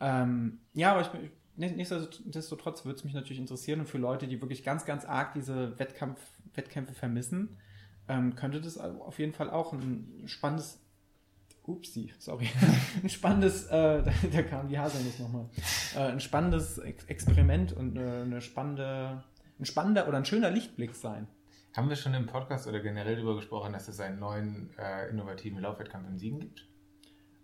Ähm, ja, aber ich, nichtsdestotrotz würde es mich natürlich interessieren und für Leute, die wirklich ganz, ganz arg diese Wettkampf, Wettkämpfe vermissen, ähm, könnte das auf jeden Fall auch ein spannendes Upsi, sorry. ein spannendes, äh, da, kam die Haselnuss nochmal. Äh, ein spannendes Experiment und äh, eine spannende, ein spannender oder ein schöner Lichtblick sein. Haben wir schon im Podcast oder generell darüber gesprochen, dass es einen neuen äh, innovativen Laufwettkampf in Siegen gibt?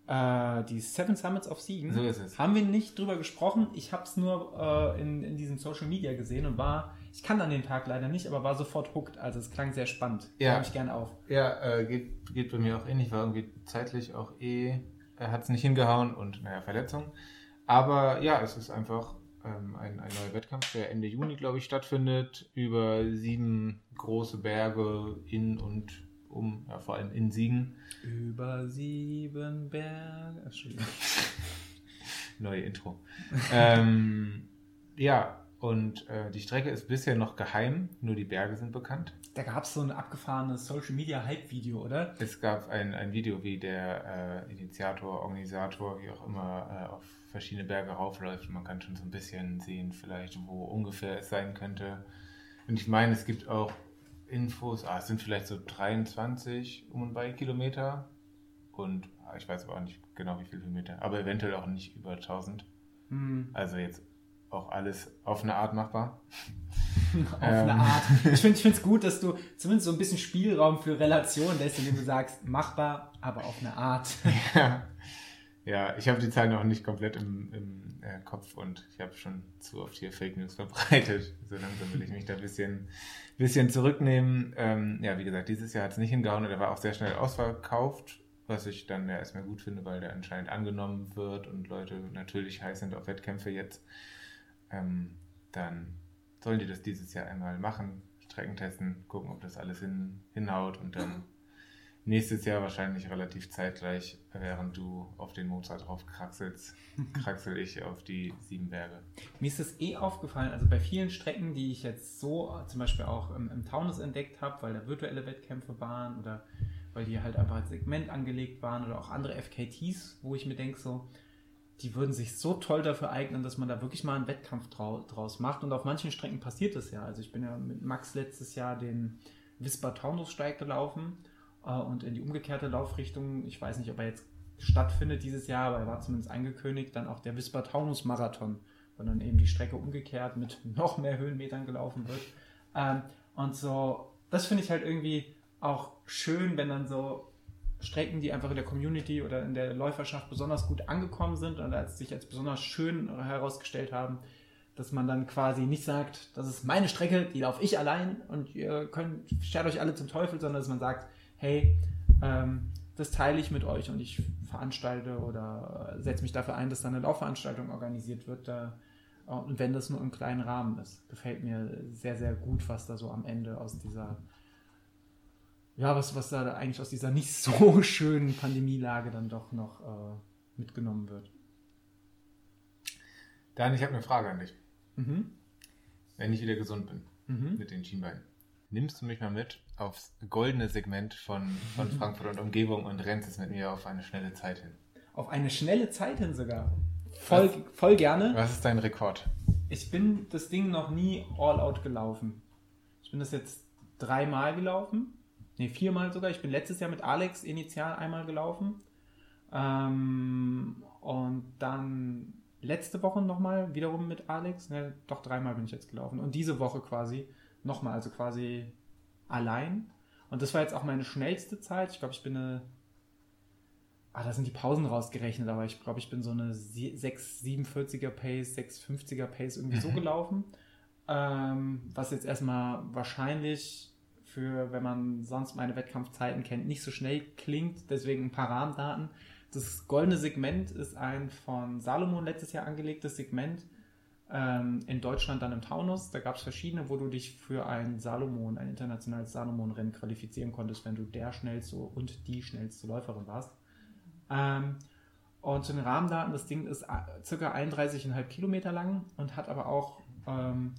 Äh, die Seven Summits of Siegen. So ist es. Haben wir nicht drüber gesprochen. Ich habe es nur äh, in, in diesem Social Media gesehen und war, ich kann an den Tag leider nicht, aber war sofort hooked. Also es klang sehr spannend. Ja. Nehme ich gerne auf. Ja, äh, geht, geht bei mir auch ähnlich. War irgendwie zeitlich auch eh, er hat es nicht hingehauen und naja, Verletzung. Aber ja, es ist einfach ähm, ein, ein neuer Wettkampf, der Ende Juni, glaube ich, stattfindet, über sieben große Berge in und um, ja, vor allem in Siegen. Über sieben Berge. Neue Intro. ähm, ja, und äh, die Strecke ist bisher noch geheim, nur die Berge sind bekannt. Da gab es so ein abgefahrenes Social Media Hype-Video, oder? Es gab ein, ein Video, wie der äh, Initiator, Organisator, wie auch immer, äh, auf verschiedene Berge raufläuft. Man kann schon so ein bisschen sehen, vielleicht, wo ungefähr es sein könnte. Und ich meine, es gibt auch Infos, ah, es sind vielleicht so 23 um und bei Kilometer. Und ah, ich weiß aber auch nicht genau, wie viele Kilometer, aber eventuell auch nicht über 1000. Hm. Also jetzt auch alles auf eine Art machbar. auf eine. Art. Ich finde es gut, dass du zumindest so ein bisschen Spielraum für Relation lässt, indem du sagst, machbar, aber auf eine Art. ja. ja, ich habe die Zahlen noch nicht komplett im, im äh, Kopf und ich habe schon zu oft hier Fake News verbreitet. So langsam will ich mich da ein bisschen, bisschen zurücknehmen. Ähm, ja, wie gesagt, dieses Jahr hat es nicht hingehauen und er war auch sehr schnell ausverkauft, was ich dann ja erstmal gut finde, weil der anscheinend angenommen wird und Leute natürlich heiß sind auf Wettkämpfe jetzt. Ähm, dann sollen die das dieses Jahr einmal machen, Strecken testen, gucken, ob das alles hin, hinhaut und dann nächstes Jahr wahrscheinlich relativ zeitgleich, während du auf den Mozart drauf kraxelst, kraxel ich auf die sieben Berge. Mir ist das eh aufgefallen, also bei vielen Strecken, die ich jetzt so zum Beispiel auch im, im Taunus entdeckt habe, weil da virtuelle Wettkämpfe waren oder weil die halt einfach als Segment angelegt waren oder auch andere FKTs, wo ich mir denke, so, die würden sich so toll dafür eignen, dass man da wirklich mal einen Wettkampf drau draus macht. Und auf manchen Strecken passiert das ja. Also ich bin ja mit Max letztes Jahr den Wisper Taunussteig gelaufen äh, und in die umgekehrte Laufrichtung. Ich weiß nicht, ob er jetzt stattfindet dieses Jahr, aber er war zumindest angekündigt, dann auch der Wisper Taunus Marathon, wo dann eben die Strecke umgekehrt mit noch mehr Höhenmetern gelaufen wird. Ähm, und so, das finde ich halt irgendwie auch schön, wenn dann so Strecken, die einfach in der Community oder in der Läuferschaft besonders gut angekommen sind und als sich als besonders schön herausgestellt haben, dass man dann quasi nicht sagt, das ist meine Strecke, die laufe ich allein und ihr könnt, schert euch alle zum Teufel, sondern dass man sagt, hey, ähm, das teile ich mit euch und ich veranstalte oder setze mich dafür ein, dass da eine Laufveranstaltung organisiert wird. Da, und wenn das nur im kleinen Rahmen ist, gefällt mir sehr, sehr gut, was da so am Ende aus dieser ja, was, was da eigentlich aus dieser nicht so schönen Pandemielage dann doch noch äh, mitgenommen wird. Dan, ich habe eine Frage an dich. Mhm. Wenn ich wieder gesund bin Mhm. mit den Schienbeinen, nimmst du mich mal mit aufs goldene Segment von, von Frankfurt und Umgebung und rennst es mit mir auf eine schnelle Zeit hin? Auf eine schnelle Zeit hin sogar. Voll, voll gerne. Was ist dein Rekord? Ich bin das Ding noch nie all out gelaufen. Ich bin das jetzt dreimal gelaufen. Ne, viermal sogar. Ich bin letztes Jahr mit Alex initial einmal gelaufen. Ähm, und dann letzte Woche nochmal wiederum mit Alex. Ne, doch dreimal bin ich jetzt gelaufen. Und diese Woche quasi nochmal, also quasi allein. Und das war jetzt auch meine schnellste Zeit. Ich glaube, ich bin eine. Ah, da sind die Pausen rausgerechnet, aber ich glaube, ich bin so eine 6,47er Pace, 6,50er Pace irgendwie so Mhm. gelaufen. Ähm, was jetzt erstmal wahrscheinlich für, wenn man sonst meine Wettkampfzeiten kennt, nicht so schnell klingt. Deswegen ein paar Rahmendaten. Das goldene Segment ist ein von Salomon letztes Jahr angelegtes Segment. Ähm, in Deutschland dann im Taunus. Da gab es verschiedene, wo du dich für ein Salomon, ein internationales Salomon-Rennen qualifizieren konntest, wenn du der schnellste und die schnellste Läuferin warst. Ähm, und zu den Rahmendaten, das Ding ist äh, circa 31,5 Kilometer lang und hat aber auch ähm,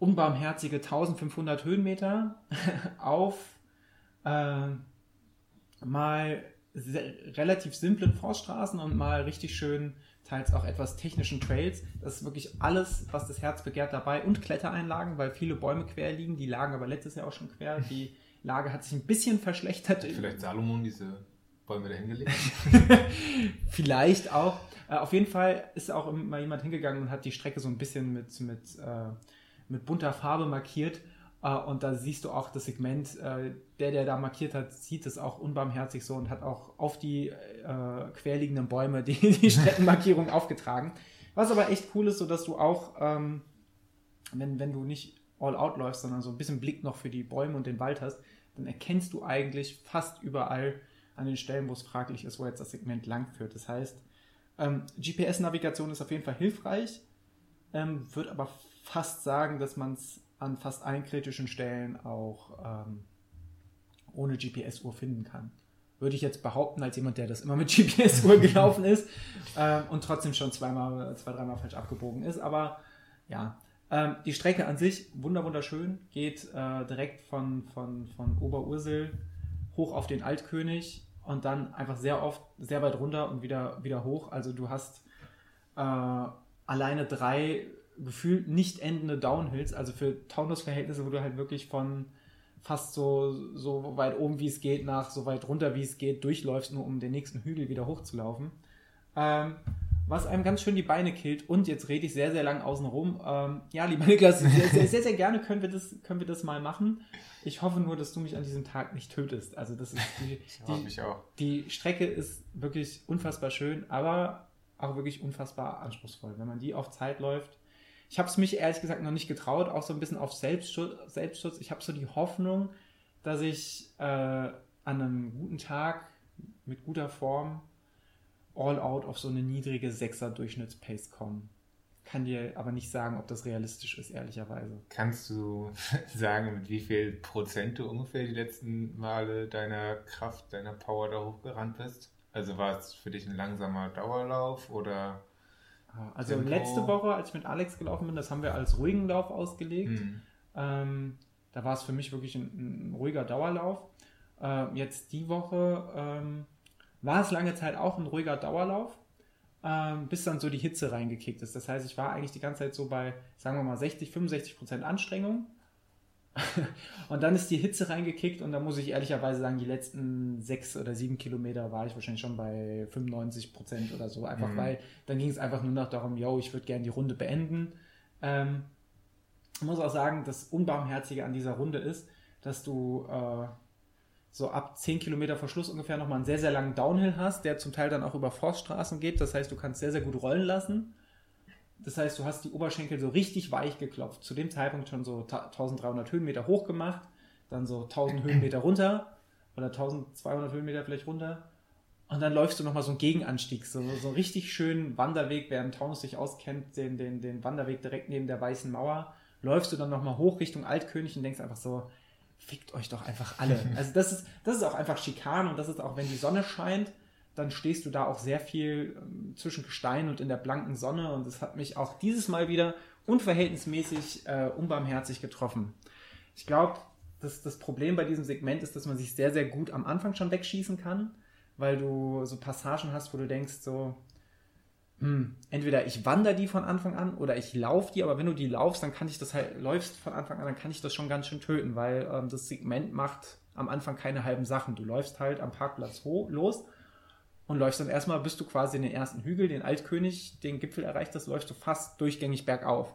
unbarmherzige 1500 Höhenmeter auf äh, mal relativ simplen Forststraßen und mal richtig schön, teils auch etwas technischen Trails. Das ist wirklich alles, was das Herz begehrt dabei und Klettereinlagen, weil viele Bäume quer liegen. Die lagen aber letztes Jahr auch schon quer. Die Lage hat sich ein bisschen verschlechtert. Vielleicht Salomon diese Bäume da hingelegt? Vielleicht auch. Äh, auf jeden Fall ist auch mal jemand hingegangen und hat die Strecke so ein bisschen mit, mit, äh, mit bunter Farbe markiert. Äh, und da siehst du auch das Segment, äh, der, der da markiert hat, sieht es auch unbarmherzig so und hat auch auf die äh, querliegenden Bäume die, die Streckenmarkierung aufgetragen. Was aber echt cool ist, so dass du auch, ähm, wenn, wenn du nicht all out läufst, sondern so ein bisschen Blick noch für die Bäume und den Wald hast, dann erkennst du eigentlich fast überall an den Stellen, wo es fraglich ist, wo jetzt das Segment lang führt. Das heißt, ähm, GPS-Navigation ist auf jeden Fall hilfreich, ähm, würde aber fast sagen, dass man es an fast allen kritischen Stellen auch ähm, ohne GPS-Uhr finden kann. würde ich jetzt behaupten, als jemand, der das immer mit GPS-Uhr gelaufen ist ähm, und trotzdem schon zweimal, zwei, dreimal falsch abgebogen ist. Aber ja, ähm, die Strecke an sich wunder wunderschön, geht äh, direkt von, von, von Oberursel hoch auf den Altkönig und dann einfach sehr oft sehr weit runter und wieder, wieder hoch. Also du hast äh, alleine drei gefühlt nicht endende Downhills, also für Taunus-Verhältnisse, wo du halt wirklich von fast so, so weit oben wie es geht nach so weit runter wie es geht durchläufst, nur um den nächsten Hügel wieder hochzulaufen. Ähm, was einem ganz schön die Beine killt. Und jetzt rede ich sehr, sehr lang außen rum. Ähm, ja, lieber Niklas, sehr, sehr, sehr, sehr, gerne können wir, das, können wir das mal machen. Ich hoffe nur, dass du mich an diesem Tag nicht tötest. Also das ist die, die, die Strecke ist wirklich unfassbar schön, aber auch wirklich unfassbar anspruchsvoll. Wenn man die auf Zeit läuft, ich habe es mich ehrlich gesagt noch nicht getraut, auch so ein bisschen auf Selbstschutz. Selbstschutz. Ich habe so die Hoffnung, dass ich äh, an einem guten Tag mit guter Form all out auf so eine niedrige 6er Durchschnittspace komme. Kann dir aber nicht sagen, ob das realistisch ist, ehrlicherweise. Kannst du sagen, mit wie viel Prozent du ungefähr die letzten Male deiner Kraft, deiner Power da hochgerannt bist? Also war es für dich ein langsamer Dauerlauf oder also Tempo. letzte Woche, als ich mit Alex gelaufen bin, das haben wir als ruhigen Lauf ausgelegt. Mhm. Ähm, da war es für mich wirklich ein, ein ruhiger Dauerlauf. Ähm, jetzt die Woche ähm, war es lange Zeit auch ein ruhiger Dauerlauf, ähm, bis dann so die Hitze reingekickt ist. Das heißt, ich war eigentlich die ganze Zeit so bei, sagen wir mal, 60, 65 Prozent Anstrengung und dann ist die Hitze reingekickt und da muss ich ehrlicherweise sagen, die letzten sechs oder sieben Kilometer war ich wahrscheinlich schon bei 95 Prozent oder so. Einfach mhm. weil dann ging es einfach nur noch darum, yo, ich würde gerne die Runde beenden. Ähm, ich muss auch sagen, das Unbarmherzige an dieser Runde ist, dass du äh, so ab 10 Kilometer Verschluss ungefähr nochmal einen sehr, sehr langen Downhill hast, der zum Teil dann auch über Forststraßen geht. Das heißt, du kannst sehr, sehr gut rollen lassen. Das heißt, du hast die Oberschenkel so richtig weich geklopft. Zu dem Zeitpunkt schon so 1300 Höhenmeter hoch gemacht, dann so 1000 Höhenmeter runter oder 1200 Höhenmeter vielleicht runter. Und dann läufst du nochmal so einen Gegenanstieg, so, so einen richtig schönen Wanderweg, während Taunus sich auskennt, den, den, den Wanderweg direkt neben der Weißen Mauer. Läufst du dann nochmal hoch Richtung Altkönig und denkst einfach so, fickt euch doch einfach alle. Also das ist, das ist auch einfach Schikan und das ist auch, wenn die Sonne scheint, dann stehst du da auch sehr viel ähm, zwischen Gestein und in der blanken Sonne und es hat mich auch dieses Mal wieder unverhältnismäßig äh, unbarmherzig getroffen. Ich glaube, das, das Problem bei diesem Segment ist, dass man sich sehr, sehr gut am Anfang schon wegschießen kann, weil du so Passagen hast, wo du denkst so, hm, entweder ich wandere die von Anfang an oder ich laufe die, aber wenn du die laufst, dann kann ich das halt, läufst von Anfang an, dann kann ich das schon ganz schön töten, weil ähm, das Segment macht am Anfang keine halben Sachen. Du läufst halt am Parkplatz los und läufst dann erstmal, bis du quasi in den ersten Hügel, den Altkönig, den Gipfel erreicht hast, läufst du fast durchgängig bergauf.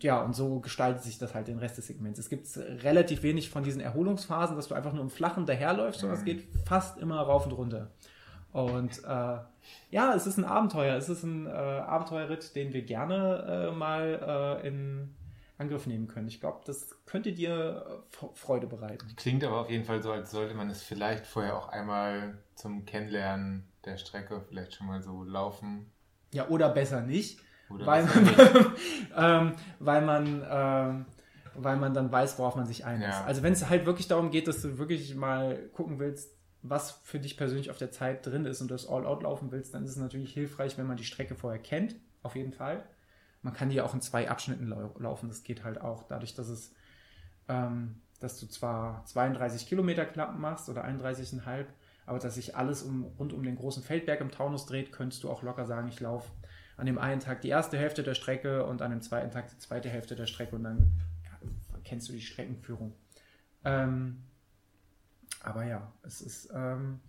Ja, und so gestaltet sich das halt den Rest des Segments. Es gibt relativ wenig von diesen Erholungsphasen, dass du einfach nur im Flachen daherläufst, sondern es geht fast immer rauf und runter. Und äh, ja, es ist ein Abenteuer. Es ist ein äh, Abenteuerritt, den wir gerne äh, mal äh, in Angriff nehmen können. Ich glaube, das könnte dir äh, Freude bereiten. Klingt aber auf jeden Fall so, als sollte man es vielleicht vorher auch einmal zum Kennenlernen der Strecke vielleicht schon mal so laufen. Ja, oder besser nicht. Oder weil, man, nicht. ähm, weil man ähm, weil man dann weiß, worauf man sich einlässt. Ja. Also wenn es halt wirklich darum geht, dass du wirklich mal gucken willst, was für dich persönlich auf der Zeit drin ist und das All-Out laufen willst, dann ist es natürlich hilfreich, wenn man die Strecke vorher kennt, auf jeden Fall. Man kann die auch in zwei Abschnitten lau laufen. Das geht halt auch dadurch, dass es, ähm, dass du zwar 32 Kilometer Klappen machst oder 31,5, aber dass sich alles um, rund um den großen Feldberg im Taunus dreht, könntest du auch locker sagen, ich laufe an dem einen Tag die erste Hälfte der Strecke und an dem zweiten Tag die zweite Hälfte der Strecke und dann kennst du die Streckenführung. Ähm, aber ja, es ist, ähm,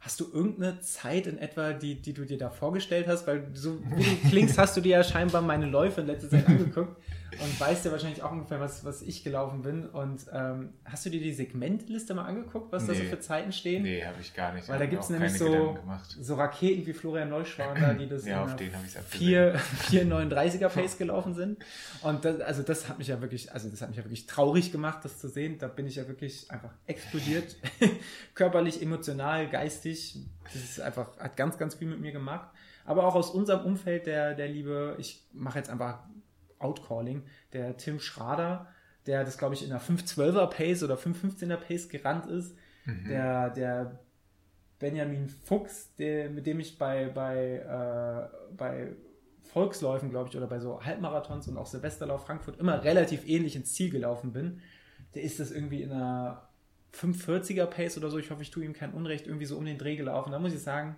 Hast du irgendeine Zeit in etwa, die, die du dir da vorgestellt hast? Weil so wie du klingst, hast du dir ja scheinbar meine Läufe in letzter Zeit angeguckt und weißt ja wahrscheinlich auch ungefähr, was, was ich gelaufen bin. Und ähm, hast du dir die Segmentliste mal angeguckt, was nee. da so für Zeiten stehen? Nee, habe ich gar nicht. Weil da gibt es nämlich so, so Raketen wie Florian Neuschwander, die das ja, auf den 4, 439er Pace gelaufen sind. Und das, also das hat mich ja wirklich, also das hat mich ja wirklich traurig gemacht, das zu sehen. Da bin ich ja wirklich einfach explodiert. Körperlich, emotional, geistig. Das ist einfach, hat ganz, ganz viel mit mir gemacht. Aber auch aus unserem Umfeld der, der Liebe, ich mache jetzt einfach Outcalling, der Tim Schrader, der das, glaube ich, in einer 512er Pace oder 515er Pace gerannt ist, Mhm. Der, der Benjamin Fuchs, der, mit dem ich bei, bei, äh, bei Volksläufen, glaube ich, oder bei so Halbmarathons und auch Silvesterlauf Frankfurt immer relativ ähnlich ins Ziel gelaufen bin, der ist das irgendwie in einer 540er Pace oder so, ich hoffe, ich tue ihm kein Unrecht, irgendwie so um den Dreh gelaufen. Da muss ich sagen,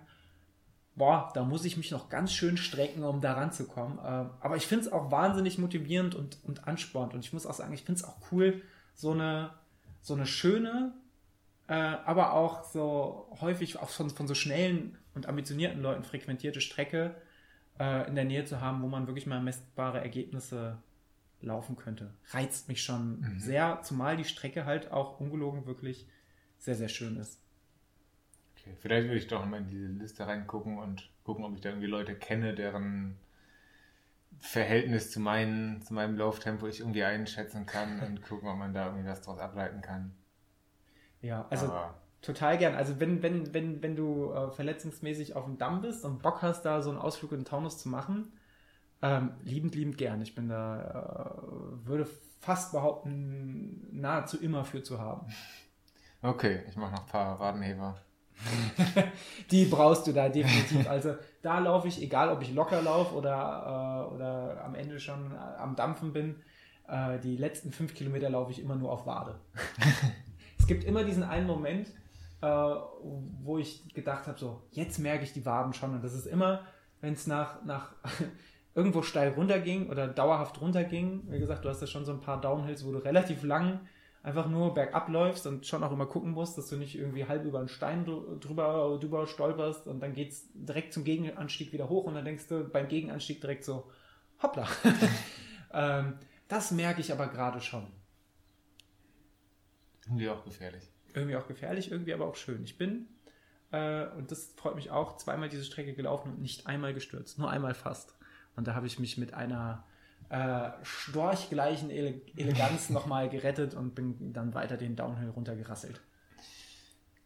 boah, da muss ich mich noch ganz schön strecken, um da ranzukommen. Ähm, aber ich finde es auch wahnsinnig motivierend und, und anspornend. Und ich muss auch sagen, ich finde es auch cool, so eine, so eine schöne, äh, aber auch so häufig auch von, von so schnellen und ambitionierten Leuten frequentierte Strecke äh, in der Nähe zu haben, wo man wirklich mal messbare Ergebnisse laufen könnte. Reizt mich schon mhm. sehr, zumal die Strecke halt auch ungelogen wirklich sehr, sehr schön ist. Okay, vielleicht würde ich doch mal in diese Liste reingucken und gucken, ob ich da irgendwie Leute kenne, deren Verhältnis zu, meinen, zu meinem Lauftempo ich irgendwie einschätzen kann und gucken, ob man da irgendwie was draus ableiten kann. Ja, also Aber total gern. Also wenn, wenn, wenn, wenn du äh, verletzungsmäßig auf dem Damm bist und Bock hast, da so einen Ausflug in den Taunus zu machen, ähm, liebend, liebend gern. Ich bin da, äh, würde fast behaupten, nahezu immer für zu haben. Okay, ich mache noch ein paar Wadenheber. die brauchst du da definitiv. Also da laufe ich, egal ob ich locker laufe oder, äh, oder am Ende schon äh, am Dampfen bin, äh, die letzten fünf Kilometer laufe ich immer nur auf Wade. es gibt immer diesen einen Moment, äh, wo ich gedacht habe, so, jetzt merke ich die Waden schon. Und das ist immer, wenn es nach, nach irgendwo steil runterging oder dauerhaft runterging. Wie gesagt, du hast ja schon so ein paar Downhills, wo du relativ lang einfach nur bergab läufst und schon auch immer gucken musst, dass du nicht irgendwie halb über einen Stein drüber, drüber stolperst und dann geht es direkt zum Gegenanstieg wieder hoch und dann denkst du beim Gegenanstieg direkt so, hoppla. ähm, das merke ich aber gerade schon. Irgendwie auch gefährlich. Irgendwie auch gefährlich, irgendwie aber auch schön. Ich bin, äh, und das freut mich auch, zweimal diese Strecke gelaufen und nicht einmal gestürzt. Nur einmal fast. Und da habe ich mich mit einer äh, storchgleichen Ele Eleganz nochmal gerettet und bin dann weiter den Downhill runtergerasselt.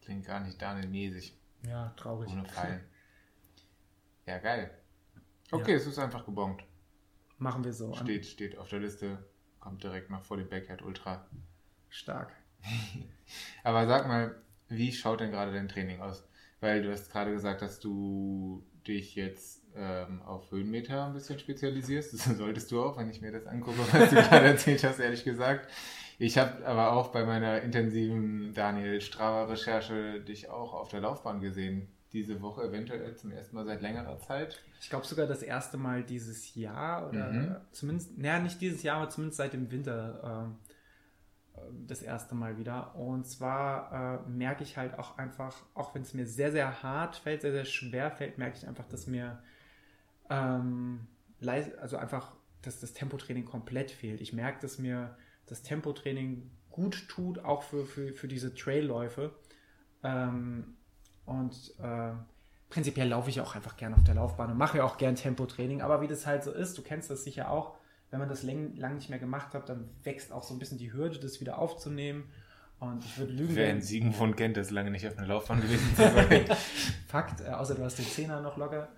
Klingt gar nicht Daniel-mäßig. Ja, traurig. Ohne Fallen. Ja, geil. Okay, ja. es ist einfach gebongt. Machen wir so. Steht, steht auf der Liste, kommt direkt noch vor dem Backyard Ultra. Stark. Aber sag mal, wie schaut denn gerade dein Training aus? Weil du hast gerade gesagt, dass du dich jetzt ähm, auf Höhenmeter ein bisschen spezialisierst. Das solltest du auch, wenn ich mir das angucke, was du gerade erzählt hast, ehrlich gesagt. Ich habe aber auch bei meiner intensiven Daniel Strava-Recherche dich auch auf der Laufbahn gesehen. Diese Woche eventuell zum ersten Mal seit längerer Zeit. Ich glaube sogar das erste Mal dieses Jahr oder mhm. zumindest, naja, nicht dieses Jahr, aber zumindest seit dem Winter äh, das erste Mal wieder. Und zwar äh, merke ich halt auch einfach, auch wenn es mir sehr, sehr hart fällt, sehr, sehr schwer fällt, merke ich einfach, dass mir ähm, also einfach, dass das Tempotraining komplett fehlt. Ich merke, dass mir das Tempotraining gut tut, auch für, für, für diese Trailläufe. Ähm, und äh, prinzipiell laufe ich auch einfach gerne auf der Laufbahn und mache ja auch gern Tempotraining. Aber wie das halt so ist, du kennst das sicher auch, wenn man das lang, nicht mehr gemacht hat, dann wächst auch so ein bisschen die Hürde, das wieder aufzunehmen. Und ich würde lügen. Wer in Siegenfund kennt, das lange nicht auf einer Laufbahn gewesen. Fakt, äh, außer du hast den Zehner noch locker.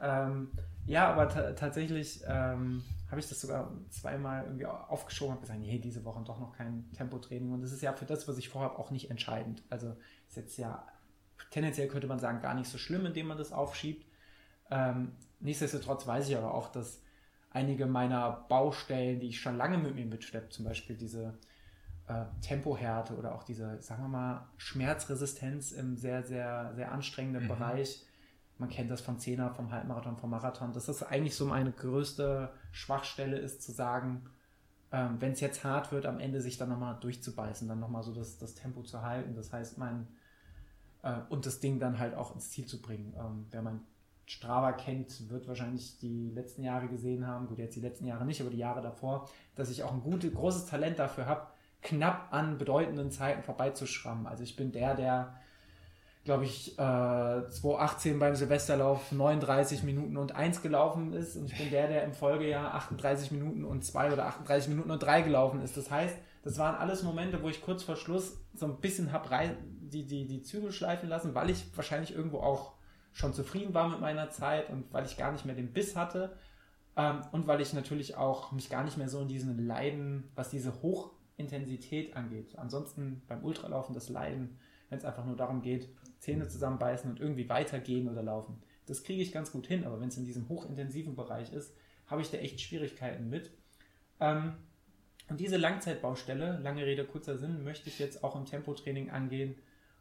Ähm, ja, aber tatsächlich ähm, habe ich das sogar zweimal irgendwie aufgeschoben und gesagt, nee, diese Woche doch noch kein Tempotraining. Und das ist ja für das, was ich vorhabe, auch nicht entscheidend. Also ist jetzt ja tendenziell könnte man sagen, gar nicht so schlimm, indem man das aufschiebt. Ähm, nichtsdestotrotz weiß ich aber auch, dass einige meiner Baustellen, die ich schon lange mit mir mitschleppe, zum Beispiel diese äh, Tempohärte oder auch diese, sagen wir mal, Schmerzresistenz im sehr, sehr, sehr anstrengenden mhm. Bereich, man kennt das vom Zehner, vom Halbmarathon, vom Marathon, dass das eigentlich so meine größte Schwachstelle ist, zu sagen, ähm, wenn es jetzt hart wird, am Ende sich dann nochmal durchzubeißen, dann nochmal so das, das Tempo zu halten. Das heißt, mein äh, und das Ding dann halt auch ins Ziel zu bringen. Ähm, wer mein Strava kennt, wird wahrscheinlich die letzten Jahre gesehen haben, gut, jetzt die letzten Jahre nicht, aber die Jahre davor, dass ich auch ein gutes, großes Talent dafür habe, knapp an bedeutenden Zeiten vorbeizuschrammen. Also ich bin der, der glaube ich, äh, 2018 beim Silvesterlauf 39 Minuten und 1 gelaufen ist und ich bin der, der im Folgejahr 38 Minuten und 2 oder 38 Minuten und 3 gelaufen ist. Das heißt, das waren alles Momente, wo ich kurz vor Schluss so ein bisschen habe die, die, die Zügel schleifen lassen, weil ich wahrscheinlich irgendwo auch schon zufrieden war mit meiner Zeit und weil ich gar nicht mehr den Biss hatte ähm, und weil ich natürlich auch mich gar nicht mehr so in diesen Leiden, was diese Hochintensität angeht. Ansonsten beim Ultralaufen das Leiden wenn es einfach nur darum geht, Zähne zusammenbeißen und irgendwie weitergehen oder laufen. Das kriege ich ganz gut hin, aber wenn es in diesem hochintensiven Bereich ist, habe ich da echt Schwierigkeiten mit. Ähm, und diese Langzeitbaustelle, lange Rede, kurzer Sinn, möchte ich jetzt auch im Tempotraining angehen.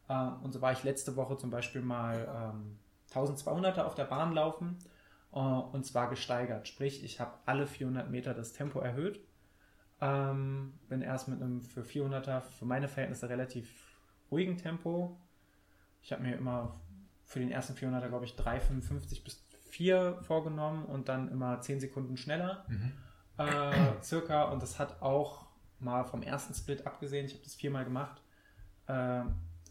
Äh, und so war ich letzte Woche zum Beispiel mal ähm, 1200er auf der Bahn laufen äh, und zwar gesteigert. Sprich, ich habe alle 400 Meter das Tempo erhöht. Ähm, bin erst mit einem für 400er, für meine Verhältnisse relativ ruhigen Tempo. Ich habe mir immer für den ersten 400er, glaube ich, 3,55 bis 4 vorgenommen und dann immer 10 Sekunden schneller. Mhm. Äh, circa. Und das hat auch mal vom ersten Split abgesehen. Ich habe das viermal gemacht. Äh,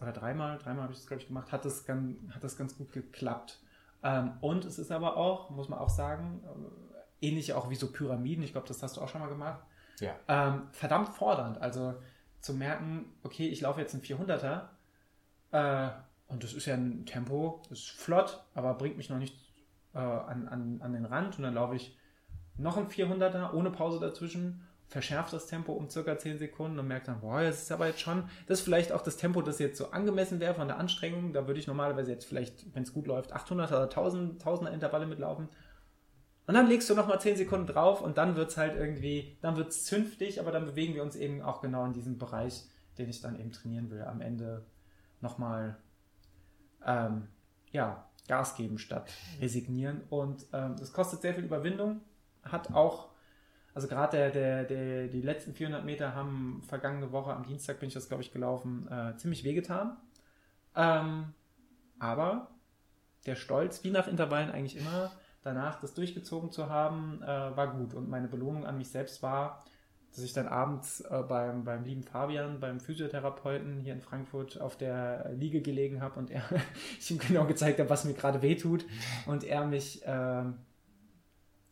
oder dreimal, dreimal habe ich das, glaube ich, gemacht. Hat das, ganz, hat das ganz gut geklappt. Ähm, und es ist aber auch, muss man auch sagen, äh, ähnlich auch wie so Pyramiden, ich glaube, das hast du auch schon mal gemacht, ja. ähm, verdammt fordernd. Also zu merken, okay, ich laufe jetzt einen 400er äh, und das ist ja ein Tempo, ist flott, aber bringt mich noch nicht äh, an, an, an den Rand und dann laufe ich noch ein 400er ohne Pause dazwischen verschärft das Tempo um circa 10 Sekunden und merkt dann, boah, das ist aber jetzt schon, das ist vielleicht auch das Tempo, das jetzt so angemessen wäre von der Anstrengung. Da würde ich normalerweise jetzt vielleicht, wenn es gut läuft, 800 oder 1000, 1000er Intervalle mitlaufen. Und dann legst du nochmal 10 Sekunden drauf und dann wird es halt irgendwie, dann wird es zünftig, aber dann bewegen wir uns eben auch genau in diesem Bereich, den ich dann eben trainieren will. Am Ende nochmal, ähm, ja, Gas geben statt resignieren. Und ähm, das kostet sehr viel Überwindung, hat auch also gerade der, der, der, die letzten 400 Meter haben vergangene Woche, am Dienstag bin ich das, glaube ich, gelaufen, äh, ziemlich wehgetan. Ähm, aber der Stolz, wie nach Intervallen eigentlich immer, danach das durchgezogen zu haben, äh, war gut. Und meine Belohnung an mich selbst war, dass ich dann abends äh, beim, beim lieben Fabian, beim Physiotherapeuten hier in Frankfurt auf der Liege gelegen habe und er ich ihm genau gezeigt habe, was mir gerade wehtut und er mich ähm,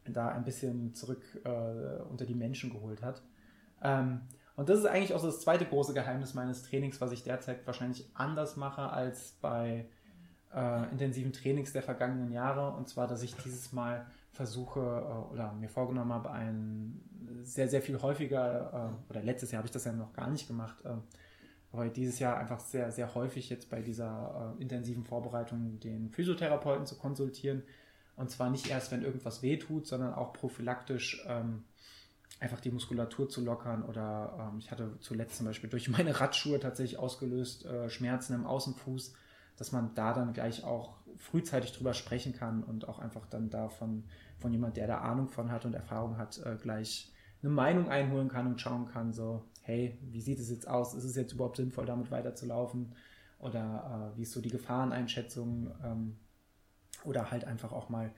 da ein bisschen zurück äh, unter die Menschen geholt hat. Ähm, und das ist eigentlich auch das zweite große Geheimnis meines Trainings, was ich derzeit wahrscheinlich anders mache als bei äh, intensiven Trainings der vergangenen Jahre. Und zwar, dass ich dieses Mal versuche äh, oder mir vorgenommen habe, ein sehr, sehr viel häufiger, äh, oder letztes Jahr habe ich das ja noch gar nicht gemacht, äh, aber dieses Jahr einfach sehr, sehr häufig jetzt bei dieser intensiven Vorbereitung den Physiotherapeuten zu konsultieren, und zwar nicht erst, wenn irgendwas wehtut, sondern auch prophylaktisch ähm, einfach die Muskulatur zu lockern. Oder ähm, ich hatte zuletzt zum Beispiel durch meine Radschuhe tatsächlich ausgelöst Schmerzen im Außenfuß, dass man da dann gleich auch frühzeitig drüber sprechen kann und auch einfach dann davon von jemand, der da Ahnung von hat und Erfahrung hat, äh, gleich eine Meinung einholen kann und schauen kann, so, hey, wie sieht es jetzt aus? Ist es jetzt überhaupt sinnvoll, damit weiterzulaufen? Oder äh, wie ist so die Gefahreneinschätzung? Ähm, oder halt einfach auch mal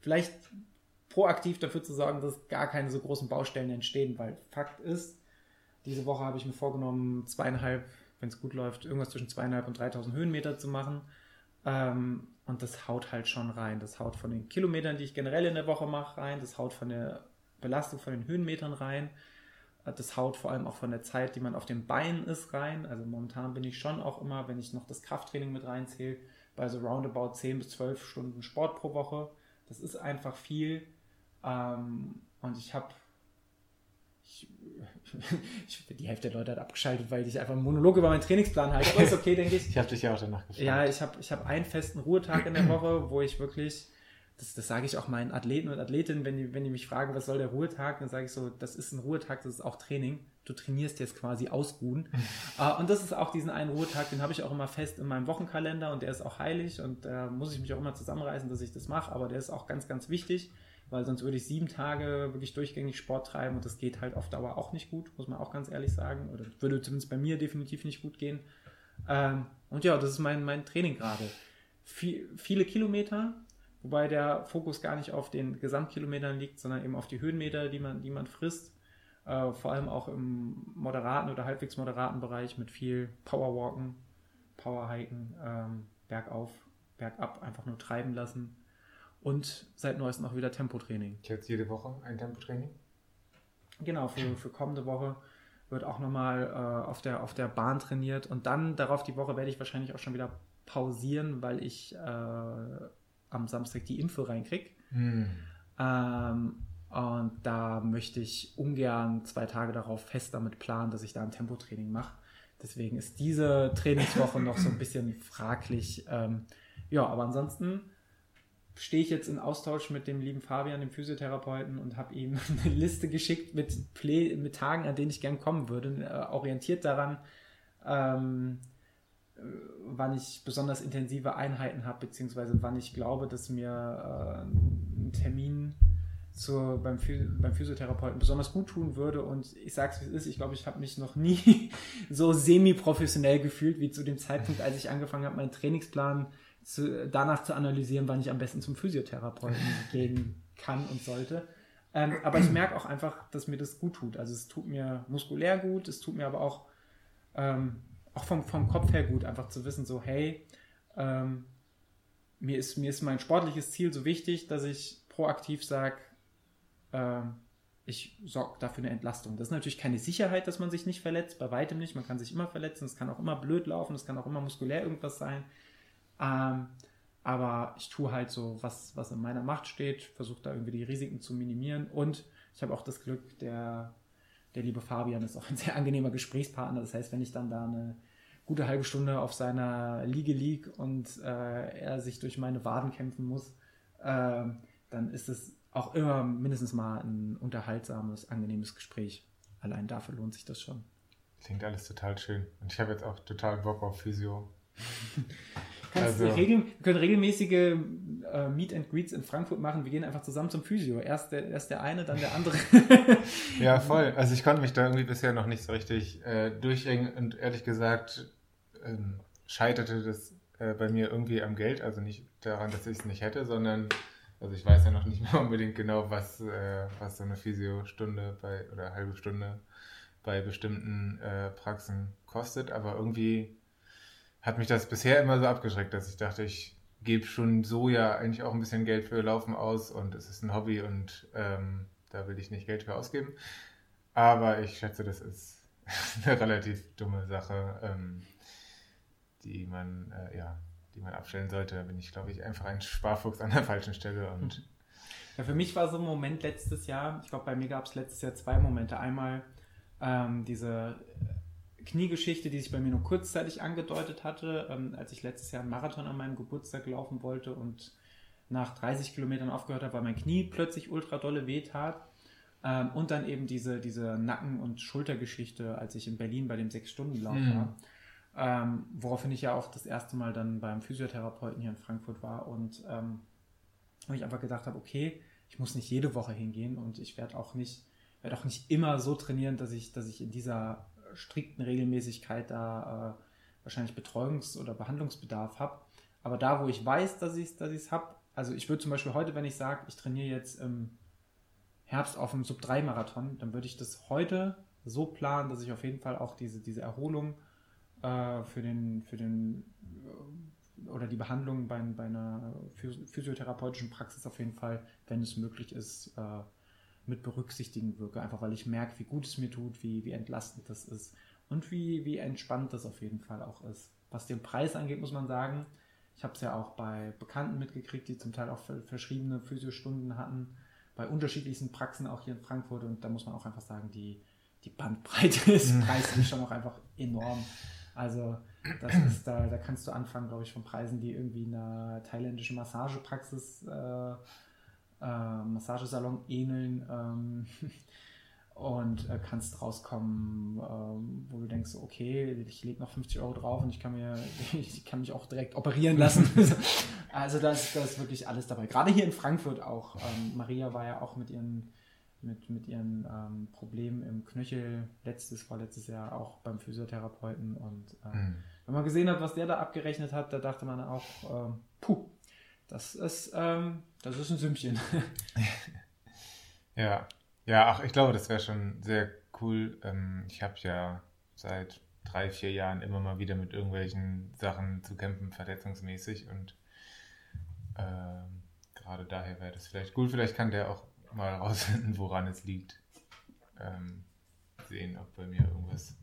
vielleicht proaktiv dafür zu sorgen, dass gar keine so großen Baustellen entstehen, weil Fakt ist, diese Woche habe ich mir vorgenommen, zweieinhalb, wenn es gut läuft, irgendwas zwischen zweieinhalb und 3000 Höhenmeter zu machen. Ähm, und das haut halt schon rein. Das haut von den Kilometern, die ich generell in der Woche mache, rein. Das haut von der Belastung von den Höhenmetern rein. Das haut vor allem auch von der Zeit, die man auf den Beinen ist, rein. Also momentan bin ich schon auch immer, wenn ich noch das Krafttraining mit reinzähle, bei so roundabout 10 bis 12 Stunden Sport pro Woche. Das ist einfach viel. Ähm, und ich habe ich, ich, die Hälfte der Leute hat abgeschaltet, weil ich einfach einen Monolog über meinen Trainingsplan halte. Aber ist okay, denke ich. Ich habe dich ja auch danach gefragt. Ja, ich habe ich hab einen festen Ruhetag in der Woche, wo ich wirklich, das, das sage ich auch meinen Athleten und Athletinnen, wenn die, wenn die mich fragen, was soll der Ruhetag, dann sage ich so, das ist ein Ruhetag, das ist auch Training du trainierst jetzt quasi ausruhen. uh, und das ist auch diesen einen Ruhetag, den habe ich auch immer fest in meinem Wochenkalender und der ist auch heilig und da äh, muss ich mich auch immer zusammenreißen, dass ich das mache, aber der ist auch ganz, ganz wichtig, weil sonst würde ich sieben Tage wirklich durchgängig Sport treiben und das geht halt auf Dauer auch nicht gut, muss man auch ganz ehrlich sagen, oder würde zumindest bei mir definitiv nicht gut gehen. Ähm, und ja, das ist mein, mein Training gerade. Viel, viele Kilometer, wobei der Fokus gar nicht auf den Gesamtkilometern liegt, sondern eben auf die Höhenmeter, die man, die man frisst äh, vor allem auch im moderaten oder halbwegs moderaten Bereich mit viel Powerwalken, Powerhiken, ähm, bergauf, bergab einfach nur treiben lassen. Und seit neuestem auch wieder Tempotraining. Jetzt jede Woche ein Tempotraining? Genau, für, für kommende Woche wird auch nochmal äh, auf, der, auf der Bahn trainiert. Und dann darauf die Woche werde ich wahrscheinlich auch schon wieder pausieren, weil ich äh, am Samstag die Impfe reinkriege. Hm. Ähm, und da möchte ich ungern zwei Tage darauf fest damit planen, dass ich da ein Tempotraining mache. deswegen ist diese Trainingswoche noch so ein bisschen fraglich. Ähm, ja, aber ansonsten stehe ich jetzt in Austausch mit dem lieben Fabian, dem Physiotherapeuten, und habe ihm eine Liste geschickt mit, Play mit Tagen, an denen ich gern kommen würde, äh, orientiert daran, ähm, äh, wann ich besonders intensive Einheiten habe, beziehungsweise wann ich glaube, dass mir äh, ein Termin zu, beim, beim Physiotherapeuten besonders gut tun würde. Und ich sage es, wie es ist, ich glaube, ich habe mich noch nie so semi-professionell gefühlt wie zu dem Zeitpunkt, als ich angefangen habe, meinen Trainingsplan zu, danach zu analysieren, wann ich am besten zum Physiotherapeuten gehen kann und sollte. Ähm, aber ich merke auch einfach, dass mir das gut tut. Also es tut mir muskulär gut, es tut mir aber auch, ähm, auch vom, vom Kopf her gut, einfach zu wissen, so, hey, ähm, mir, ist, mir ist mein sportliches Ziel so wichtig, dass ich proaktiv sage, ähm, ich sorge dafür eine Entlastung. Das ist natürlich keine Sicherheit, dass man sich nicht verletzt, bei weitem nicht. Man kann sich immer verletzen, es kann auch immer blöd laufen, es kann auch immer muskulär irgendwas sein. Ähm, aber ich tue halt so, was, was in meiner Macht steht, versuche da irgendwie die Risiken zu minimieren. Und ich habe auch das Glück, der, der liebe Fabian ist auch ein sehr angenehmer Gesprächspartner. Das heißt, wenn ich dann da eine gute halbe Stunde auf seiner Liege liege und äh, er sich durch meine Waden kämpfen muss, äh, dann ist es auch immer mindestens mal ein unterhaltsames, angenehmes Gespräch. Allein dafür lohnt sich das schon. Klingt alles total schön. Und ich habe jetzt auch total Bock auf Physio. Also, regel, wir können regelmäßige äh, Meet and Greets in Frankfurt machen. Wir gehen einfach zusammen zum Physio. Erst der, erst der eine, dann der andere. ja, voll. Also ich konnte mich da irgendwie bisher noch nicht so richtig äh, durchringen und ehrlich gesagt ähm, scheiterte das äh, bei mir irgendwie am Geld. Also nicht daran, dass ich es nicht hätte, sondern also ich weiß ja noch nicht mehr unbedingt genau, was, äh, was so eine Physio-Stunde bei oder eine halbe Stunde bei bestimmten äh, Praxen kostet, aber irgendwie hat mich das bisher immer so abgeschreckt, dass ich dachte, ich gebe schon so ja eigentlich auch ein bisschen Geld für Laufen aus und es ist ein Hobby und ähm, da will ich nicht Geld für ausgeben. Aber ich schätze, das ist eine relativ dumme Sache, ähm, die man äh, ja die man abstellen sollte. Da bin ich, glaube ich, einfach ein Sparfuchs an der falschen Stelle. Und ja, für mich war so ein Moment letztes Jahr, ich glaube, bei mir gab es letztes Jahr zwei Momente. Einmal ähm, diese Kniegeschichte, die sich bei mir nur kurzzeitig angedeutet hatte, ähm, als ich letztes Jahr einen Marathon an meinem Geburtstag laufen wollte und nach 30 Kilometern aufgehört habe, weil mein Knie plötzlich ultra dolle wehtat. Ähm, und dann eben diese, diese Nacken- und Schultergeschichte, als ich in Berlin bei dem Sechs-Stunden-Lauf mhm. war. Ähm, woraufhin ich ja auch das erste Mal dann beim Physiotherapeuten hier in Frankfurt war und ähm, wo ich einfach gedacht habe, okay, ich muss nicht jede Woche hingehen und ich werde auch nicht, werde auch nicht immer so trainieren, dass ich, dass ich in dieser strikten Regelmäßigkeit da äh, wahrscheinlich Betreuungs- oder Behandlungsbedarf habe. Aber da, wo ich weiß, dass ich es dass habe, also ich würde zum Beispiel heute, wenn ich sage, ich trainiere jetzt im Herbst auf dem Sub-3-Marathon, dann würde ich das heute so planen, dass ich auf jeden Fall auch diese, diese Erholung äh, für den, für den äh, oder die Behandlung bei, bei einer physiotherapeutischen Praxis auf jeden Fall, wenn es möglich ist, äh, mit berücksichtigen wirke. Einfach weil ich merke, wie gut es mir tut, wie, wie entlastend das ist und wie, wie entspannt das auf jeden Fall auch ist. Was den Preis angeht, muss man sagen, ich habe es ja auch bei Bekannten mitgekriegt, die zum Teil auch verschriebene Physiostunden hatten, bei unterschiedlichsten Praxen auch hier in Frankfurt und da muss man auch einfach sagen, die, die Bandbreite ist mhm. preislich schon auch einfach enorm. Also das ist, da, da kannst du anfangen, glaube ich, von Preisen, die irgendwie einer thailändischen Massagepraxis, äh, äh, Massagesalon ähneln ähm, und äh, kannst rauskommen, ähm, wo du denkst, okay, ich lege noch 50 Euro drauf und ich kann, mir, ich kann mich auch direkt operieren lassen. also da ist, da ist wirklich alles dabei. Gerade hier in Frankfurt auch. Ähm, Maria war ja auch mit ihren mit, mit ihren ähm, Problemen im Knöchel letztes, vorletztes Jahr auch beim Physiotherapeuten. Und äh, mhm. wenn man gesehen hat, was der da abgerechnet hat, da dachte man auch, äh, puh, das ist, ähm, das ist ein Sümmchen. ja, ja, ach, ich glaube, das wäre schon sehr cool. Ähm, ich habe ja seit drei, vier Jahren immer mal wieder mit irgendwelchen Sachen zu kämpfen, verletzungsmäßig. Und äh, gerade daher wäre das vielleicht cool. Vielleicht kann der auch mal rausfinden, woran es liegt. Ähm, sehen, ob bei mir irgendwas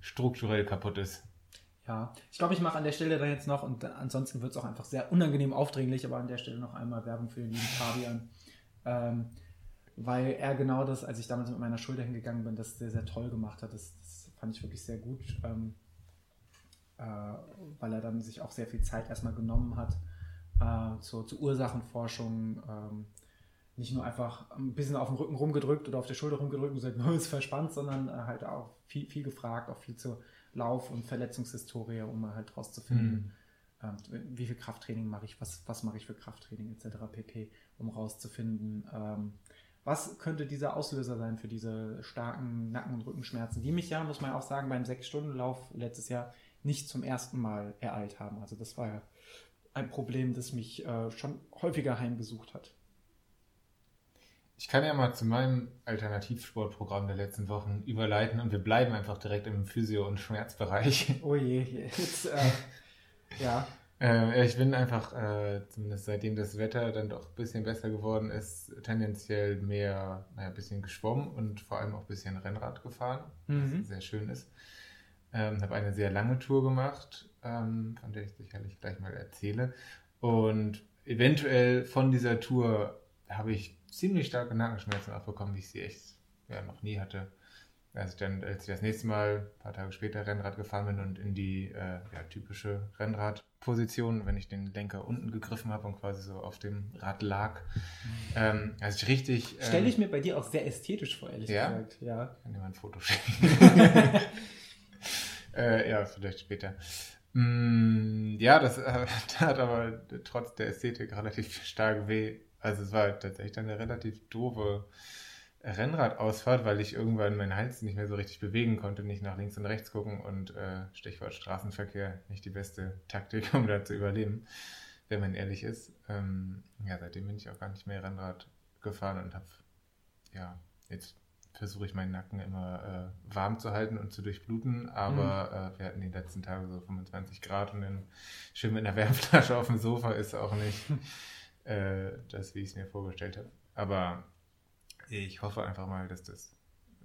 strukturell kaputt ist. Ja, ich glaube, ich mache an der Stelle dann jetzt noch, und ansonsten wird es auch einfach sehr unangenehm aufdringlich, aber an der Stelle noch einmal Werbung für den lieben Fabian. Ähm, weil er genau das, als ich damals mit meiner Schulter hingegangen bin, das sehr, sehr toll gemacht hat. Das, das fand ich wirklich sehr gut. Ähm, äh, weil er dann sich auch sehr viel Zeit erstmal genommen hat äh, zur, zur, Ursachenforschung. Ähm, nicht nur einfach ein bisschen auf dem Rücken rumgedrückt oder auf der Schulter rumgedrückt und gesagt, oh, ist verspannt, sondern äh, halt auch viel, viel gefragt, auch viel zur Lauf- und Verletzungshistorie, um halt rauszufinden, mhm. ähm, wie viel Krafttraining mache ich, was, was mache ich für Krafttraining etc. pp, um rauszufinden, ähm, was könnte dieser Auslöser sein für diese starken Nacken- und Rückenschmerzen, die mich ja, muss man auch sagen, beim Sechs-Stunden-Lauf letztes Jahr nicht zum ersten Mal ereilt haben. Also das war ja ein Problem, das mich äh, schon häufiger heimgesucht hat. Ich kann ja mal zu meinem Alternativsportprogramm der letzten Wochen überleiten und wir bleiben einfach direkt im Physio- und Schmerzbereich. Oh je, jetzt, äh, ja. Äh, ich bin einfach, äh, zumindest seitdem das Wetter dann doch ein bisschen besser geworden ist, tendenziell mehr, naja, ein bisschen geschwommen und vor allem auch ein bisschen Rennrad gefahren, mhm. was sehr schön ist. Ähm, habe eine sehr lange Tour gemacht, ähm, von der ich sicherlich gleich mal erzähle. Und eventuell von dieser Tour habe ich ziemlich starke Nackenschmerzen abbekommen, wie ich sie echt ja, noch nie hatte. Als ich dann, als ich das nächste Mal, ein paar Tage später, Rennrad gefahren bin und in die äh, ja, typische Rennradposition, wenn ich den Lenker unten gegriffen habe und quasi so auf dem Rad lag. Ähm, also ich richtig. Ähm, Stelle ich mir bei dir auch sehr ästhetisch vor, ehrlich ja? gesagt. Ja. Kann dir mal ein Foto schicken. äh, ja, vielleicht später. Mm, ja, das äh, tat aber trotz der Ästhetik relativ stark weh also es war tatsächlich eine relativ doofe Rennradausfahrt, weil ich irgendwann meinen Hals nicht mehr so richtig bewegen konnte, nicht nach links und rechts gucken und äh, Stichwort Straßenverkehr nicht die beste Taktik, um da zu überleben, wenn man ehrlich ist. Ähm, ja, seitdem bin ich auch gar nicht mehr Rennrad gefahren und habe, ja, jetzt versuche ich meinen Nacken immer äh, warm zu halten und zu durchbluten, aber mhm. äh, wir hatten die letzten Tage so 25 Grad und dann schön mit einer Wärmflasche auf dem Sofa ist auch nicht äh, das, wie ich es mir vorgestellt habe. Aber ich hoffe einfach mal, dass das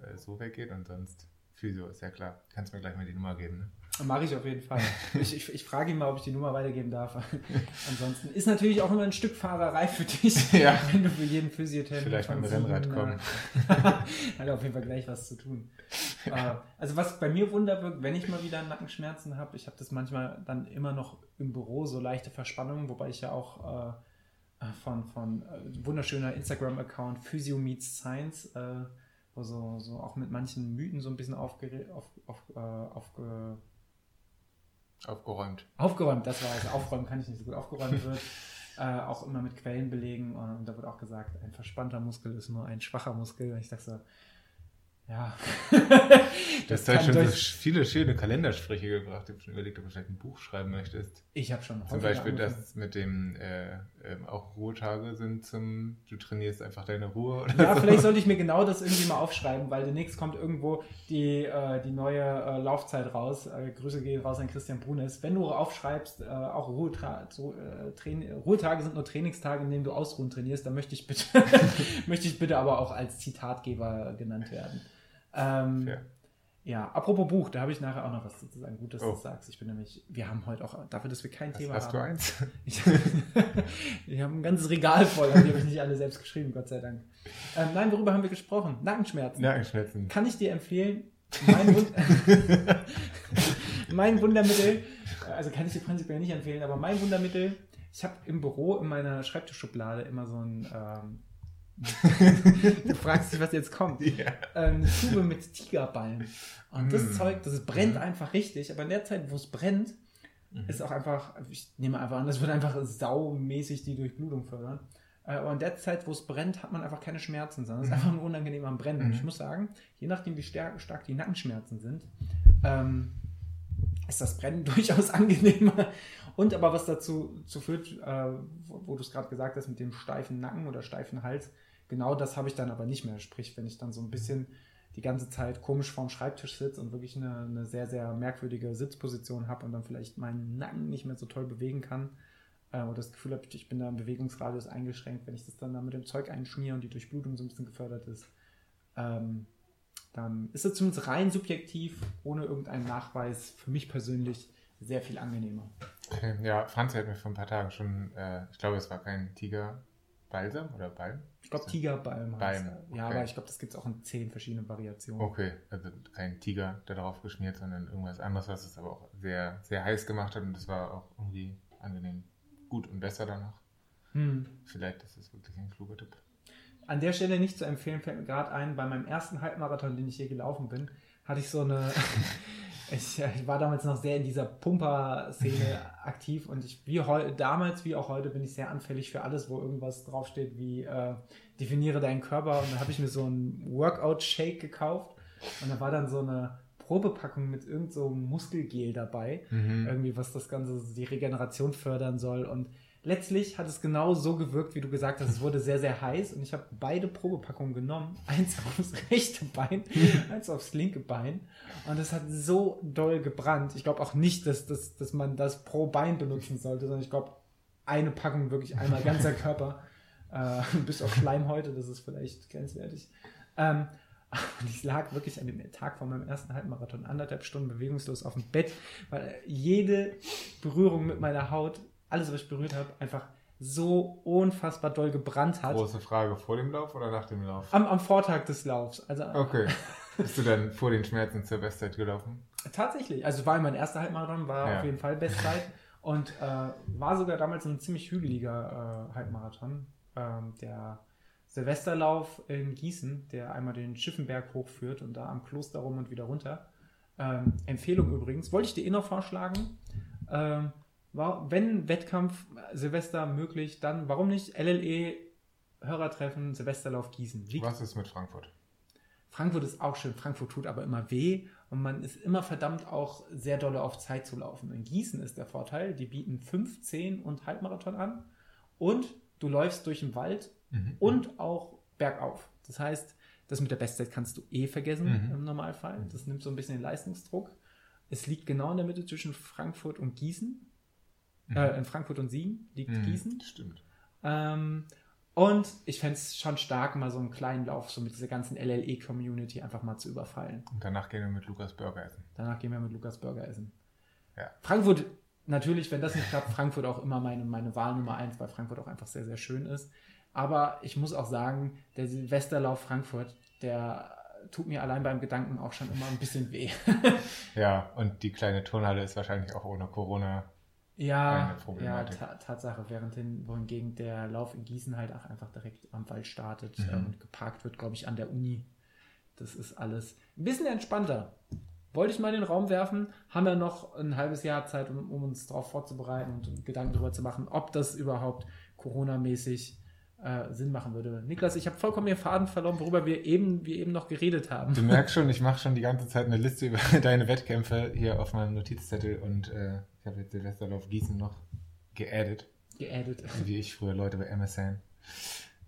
äh, so weggeht und sonst Physio ist ja klar. Kannst mir gleich mal die Nummer geben, ne? Mache ich auf jeden Fall. Ich, ich, ich, frage ihn mal, ob ich die Nummer weitergeben darf. Ansonsten ist natürlich auch immer ein Stück Fahrerei für dich, ja. wenn du für jeden Physiotherapie Vielleicht mal mit Rennrad kommen. Hat auf jeden Fall gleich was zu tun. Äh, also was bei mir Wunder wirkt, wenn ich mal wieder Nackenschmerzen habe, ich habe das manchmal dann immer noch im Büro, so leichte Verspannungen, wobei ich ja auch äh, äh, von, von äh, wunderschöner Instagram-Account Physio Meets Science, äh, wo so, so auch mit manchen Mythen so ein bisschen aufge, auf, auf, äh, aufge, aufgeräumt. Aufgeräumt, das war es. Aufräumen kann ich nicht so gut. Aufgeräumt wird. Äh, auch immer mit Quellen belegen. Und da wird auch gesagt, ein verspannter Muskel ist nur ein schwacher Muskel. Und ich dachte so, ja. das du hast schon so viele schöne Kalendersprüche gebracht. Ich habe schon überlegt, ob du vielleicht ein Buch schreiben möchtest. Ich habe schon Zum Beispiel angefangen. das mit dem, äh, äh, auch Ruhetage sind zum, du trainierst einfach deine Ruhe. Oder ja, so. vielleicht sollte ich mir genau das irgendwie mal aufschreiben, weil demnächst kommt irgendwo die, äh, die neue äh, Laufzeit raus. Äh, Grüße gehen raus an Christian Brunes. Wenn du aufschreibst, äh, auch Ruhetra so, Ruhetage sind nur Trainingstage, in denen du ausruhen trainierst, dann möchte ich bitte, möchte ich bitte aber auch als Zitatgeber genannt werden. Ähm, ja. ja. apropos Buch, da habe ich nachher auch noch was zu sagen. Gut, dass oh. du das sagst. Ich bin nämlich, wir haben heute auch, dafür, dass wir kein was, Thema hast haben. Hast du eins? Ich, ich habe ein ganzes Regal voll, aber die habe ich nicht alle selbst geschrieben, Gott sei Dank. Ähm, nein, worüber haben wir gesprochen? Nackenschmerzen. Nackenschmerzen. Kann ich dir empfehlen, mein, Wund mein Wundermittel, also kann ich dir prinzipiell nicht empfehlen, aber mein Wundermittel, ich habe im Büro in meiner Schreibtischschublade immer so ein ähm, du fragst dich, was jetzt kommt. Yeah. eine Tube mit Tigerballen. Und das mm. Zeug, das brennt einfach richtig. Aber in der Zeit, wo es brennt, mm. ist auch einfach, ich nehme einfach an, das wird einfach saumäßig die Durchblutung fördern. Äh, aber in der Zeit, wo es brennt, hat man einfach keine Schmerzen, sondern es ist mhm. einfach nur unangenehm am Brennen. Und ich mhm. muss sagen, je nachdem, wie stark, stark die Nackenschmerzen sind, ähm, ist das Brennen durchaus angenehmer. Und aber was dazu, dazu führt, äh, wo, wo du es gerade gesagt hast, mit dem steifen Nacken oder steifen Hals, Genau das habe ich dann aber nicht mehr. Sprich, wenn ich dann so ein bisschen die ganze Zeit komisch vorm Schreibtisch sitze und wirklich eine, eine sehr, sehr merkwürdige Sitzposition habe und dann vielleicht meinen Nacken nicht mehr so toll bewegen kann äh, oder das Gefühl habe, ich bin da im Bewegungsradius eingeschränkt, wenn ich das dann da mit dem Zeug einschmiere und die Durchblutung so ein bisschen gefördert ist, ähm, dann ist es zumindest rein subjektiv, ohne irgendeinen Nachweis, für mich persönlich sehr viel angenehmer. Okay, ja, Franz hat mir vor ein paar Tagen schon, äh, ich glaube, es war kein Tiger, Balsam oder Balm? Ich glaube Tigerbalm. Balm, heißt okay. Ja, aber ich glaube, das gibt es auch in zehn verschiedenen Variationen. Okay, also kein Tiger da drauf geschmiert, sondern irgendwas anderes, was es aber auch sehr, sehr heiß gemacht hat und das war auch irgendwie angenehm gut und besser danach. Hm. Vielleicht ist es wirklich ein kluger Tipp. An der Stelle nicht zu empfehlen, fällt mir gerade ein, bei meinem ersten Halbmarathon, den ich hier gelaufen bin, hatte ich so eine. ich, ich war damals noch sehr in dieser Pumper-Szene aktiv und ich, wie heu, damals wie auch heute, bin ich sehr anfällig für alles, wo irgendwas draufsteht wie äh, definiere deinen Körper. Und da habe ich mir so einen Workout-Shake gekauft und da war dann so eine Probepackung mit irgend so Muskelgel dabei, Mhm. irgendwie was das Ganze, die Regeneration fördern soll und letztlich hat es genau so gewirkt, wie du gesagt hast. Es wurde sehr, sehr heiß und ich habe beide Probepackungen genommen. Eins aufs rechte Bein, eins aufs linke Bein. Und es hat so doll gebrannt. Ich glaube auch nicht, dass, dass, dass man das pro Bein benutzen sollte, sondern ich glaube, eine Packung wirklich einmal ganzer Körper. Äh, bis auf Schleimhäute, das ist vielleicht grenzwertig. Ähm, und ich lag wirklich an dem Tag vor meinem ersten Halbmarathon anderthalb Stunden bewegungslos auf dem Bett, weil jede Berührung mit meiner Haut, alles, was ich berührt habe, einfach so unfassbar doll gebrannt hat. Große Frage, vor dem Lauf oder nach dem Lauf? Am, am Vortag des Laufs. Also Okay. Bist du dann vor den Schmerzen zur Bestzeit gelaufen? tatsächlich. Also war mein erster Halbmarathon, war Ja. auf jeden Fall Bestzeit und äh, war sogar damals ein ziemlich hügeliger äh, Halbmarathon. Ähm, der Silvesterlauf in Gießen, der einmal den Schiffenberg hochführt und da am Kloster rum und wieder runter. Ähm, Empfehlung übrigens, wollte ich dir eh noch vorschlagen. Ähm, war, wenn Wettkampf äh, Silvester möglich, dann warum nicht LLE Hörertreffen Silvesterlauf Gießen. Liegt Was ist mit Frankfurt? Frankfurt ist auch schön. Frankfurt tut aber immer weh und man ist immer verdammt auch sehr dolle auf Zeit zu laufen. In Gießen ist der Vorteil, die bieten 5, 10 und Halbmarathon an und du läufst durch den Wald Mhm. und auch bergauf. Das heißt, das mit der Bestzeit kannst du eh vergessen Mhm. im Normalfall. Das nimmt so ein bisschen den Leistungsdruck. Es liegt genau in der Mitte zwischen Frankfurt und Gießen. Mhm. Äh, in Frankfurt und Siegen liegt Mhm, Gießen. Stimmt. Ähm, und ich fände es schon stark, mal so einen kleinen Lauf so mit dieser ganzen LLE-Community einfach mal zu überfallen. Und danach gehen wir mit Lukas Burger essen. Danach gehen wir mit Lukas Burger essen. Ja. Frankfurt, natürlich, wenn das nicht klappt, Frankfurt auch immer meine, meine Wahl Nummer eins, weil Frankfurt auch einfach sehr, sehr schön ist. Aber ich muss auch sagen, der Silvesterlauf Frankfurt, der tut mir allein beim Gedanken auch schon immer ein bisschen weh. Ja, und die kleine Turnhalle ist wahrscheinlich auch ohne Corona. Ja, ja ta Tatsache, währendhin, wohingegen der Lauf in Gießen halt auch einfach direkt am Wald startet Mhm. ähm, und geparkt wird, glaube ich, an der Uni. Das ist alles ein bisschen entspannter. Wollte ich mal in den Raum werfen, haben wir noch ein halbes Jahr Zeit, um, um uns darauf vorzubereiten und Gedanken darüber zu machen, ob das überhaupt Corona-mäßig äh, Sinn machen würde. Niklas, ich habe vollkommen den Faden verloren, worüber wir eben, wir eben noch geredet haben. Du merkst schon, ich mache schon die ganze Zeit eine Liste über deine Wettkämpfe hier auf meinem Notizzettel und äh, ich habe jetzt Silvesterlauf Gießen noch geaddet, Geaddet. wie ich früher Leute bei MSN.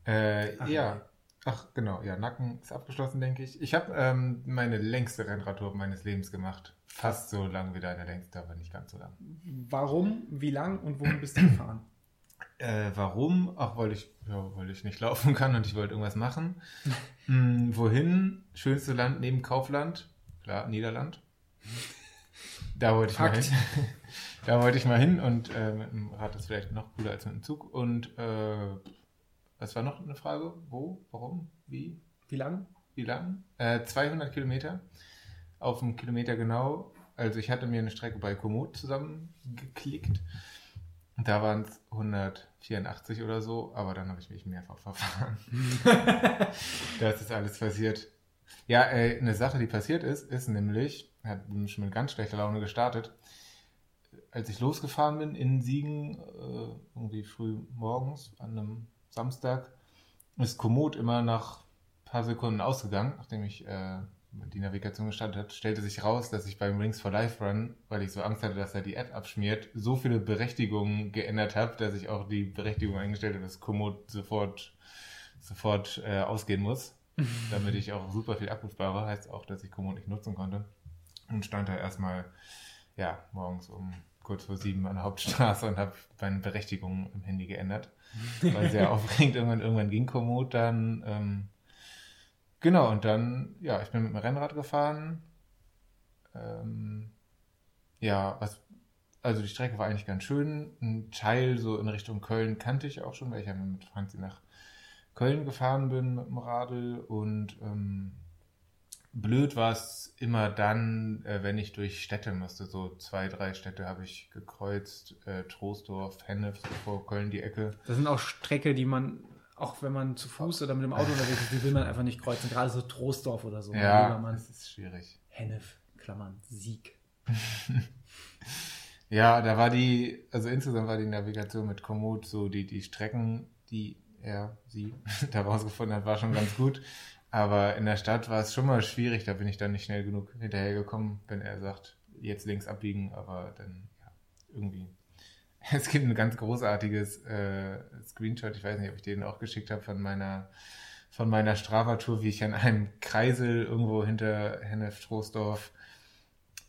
Äh, Ach, ja. Ach, genau, ja, Nacken ist abgeschlossen, denke ich. Ich habe ähm, meine längste Rennradtour meines Lebens gemacht. Fast so lang wie deine längste, aber nicht ganz so lang. Warum, wie lang und wohin bist du gefahren? Äh, warum? Ach, weil ich, ja, weil ich nicht laufen kann und ich wollte irgendwas machen. hm, wohin? Schönste Land neben Kaufland? Klar, Niederland. Da wollte ich mal Fakt. hin. Da wollte ich mal hin und äh, mit dem Rad ist vielleicht noch cooler als mit dem Zug. Und äh, was war noch eine Frage? Wo? Warum? Wie? Wie lang? Wie lang? Äh, 200 Kilometer. Auf einen Kilometer genau. Also ich hatte mir eine Strecke bei Komoot zusammengeklickt. Da waren es 184 oder so, aber dann habe ich mich mehrfach verfahren. das ist alles passiert. Ja, äh, eine Sache, die passiert ist, ist nämlich, hat schon mit ganz schlechter Laune gestartet. Als ich losgefahren bin in Siegen, äh, irgendwie früh morgens an einem Samstag, ist Komoot immer nach ein paar Sekunden ausgegangen, nachdem ich äh, die Navigation gestartet hat, stellte sich raus, dass ich beim Rings for Life Run, weil ich so Angst hatte, dass er die App abschmiert, so viele Berechtigungen geändert habe, dass ich auch die Berechtigung eingestellt habe, dass Komoot sofort, sofort äh, ausgehen muss, damit ich auch super viel Akku spare, heißt auch, dass ich Komoot nicht nutzen konnte. Und stand da erstmal, ja, morgens um kurz vor sieben an der Hauptstraße und habe meine Berechtigungen im Handy geändert. War sehr aufregend. Irgendwann, irgendwann ging Komoot dann. Ähm, genau, und dann, ja, ich bin mit dem Rennrad gefahren. Ähm, ja, was, also die Strecke war eigentlich ganz schön. Ein Teil so in Richtung Köln kannte ich auch schon, weil ich ja mit Franzi nach Köln gefahren bin mit dem Radl und ähm, blöd war es immer dann, äh, wenn ich durch Städte musste. So zwei, drei Städte habe ich gekreuzt. Äh, Troisdorf, Hennef, so vor Köln die Ecke. Das sind auch Strecke, die man, auch wenn man zu Fuß oder mit dem Auto unterwegs ist, die will man einfach nicht kreuzen. Gerade so Troisdorf oder so. Ja, das ist schwierig. Hennef, Klammern, Sieg. ja, da war die, also insgesamt war die Navigation mit Komoot so, die, die Strecken, die er, sie da rausgefunden hat, war schon ganz gut. Aber in der Stadt war es schon mal schwierig, da bin ich dann nicht schnell genug hinterhergekommen, wenn er sagt, jetzt links abbiegen, aber dann, ja, irgendwie. Es gibt ein ganz großartiges äh, Screenshot, ich weiß nicht, ob ich den auch geschickt habe, von meiner, von meiner Strava-Tour, wie ich an einem Kreisel irgendwo hinter Hennef-Troisdorf,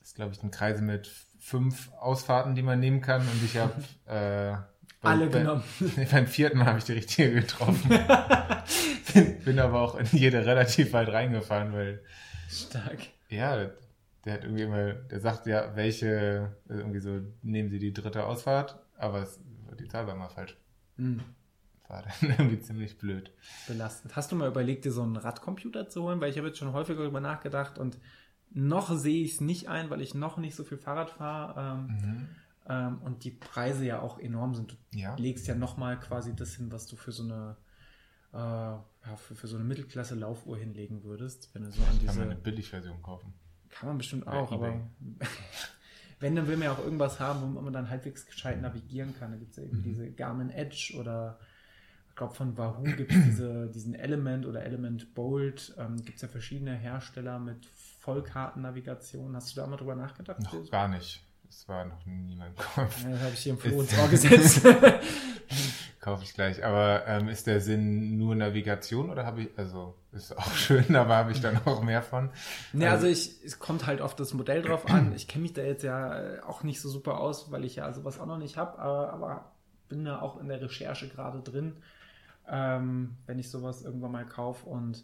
ist glaube ich ein Kreisel mit fünf Ausfahrten, die man nehmen kann und ich habe äh, alle bei, genommen. Beim vierten Mal habe ich die richtige getroffen. Bin aber auch in jede relativ weit reingefahren, weil. Stark. Ja, der hat irgendwie immer, der sagt ja, welche, also irgendwie so, nehmen Sie die dritte Ausfahrt, aber es, die Zahl war mal falsch. Mhm. War dann irgendwie ziemlich blöd. Belastend. Hast du mal überlegt, dir so einen Radcomputer zu holen? Weil ich habe jetzt schon häufiger darüber nachgedacht und noch sehe ich es nicht ein, weil ich noch nicht so viel Fahrrad fahre. Ähm, mhm ähm, und die Preise ja auch enorm sind. Du ja. legst ja nochmal quasi das hin, was du für so eine äh, ja, für, für so eine Mittelklasse-Laufuhr hinlegen würdest, wenn du so an diese. Kann man eine Billigversion kaufen. Kann man bestimmt auch, aber wenn, dann will man ja auch irgendwas haben, wo man dann halbwegs gescheit navigieren kann. Da gibt es ja eben mhm. diese Garmin Edge oder ich glaube von Wahoo gibt es diese, diesen Element oder Element Bolt. Ähm, gibt es ja verschiedene Hersteller mit Vollkartennavigation. Hast du da mal drüber nachgedacht? Noch gar nicht. Es war noch nie mein Kopf. Ja, das habe ich hier im Ohr gesetzt. Kaufe ich gleich. Aber ähm, ist der Sinn nur Navigation oder habe ich, also ist auch schön, aber habe ich dann auch mehr von? Ne, also, also ich, es kommt halt auf das Modell drauf an. Ich kenne mich da jetzt ja auch nicht so super aus, weil ich ja sowas auch noch nicht habe, aber, aber bin da auch in der Recherche gerade drin, ähm, wenn ich sowas irgendwann mal kaufe und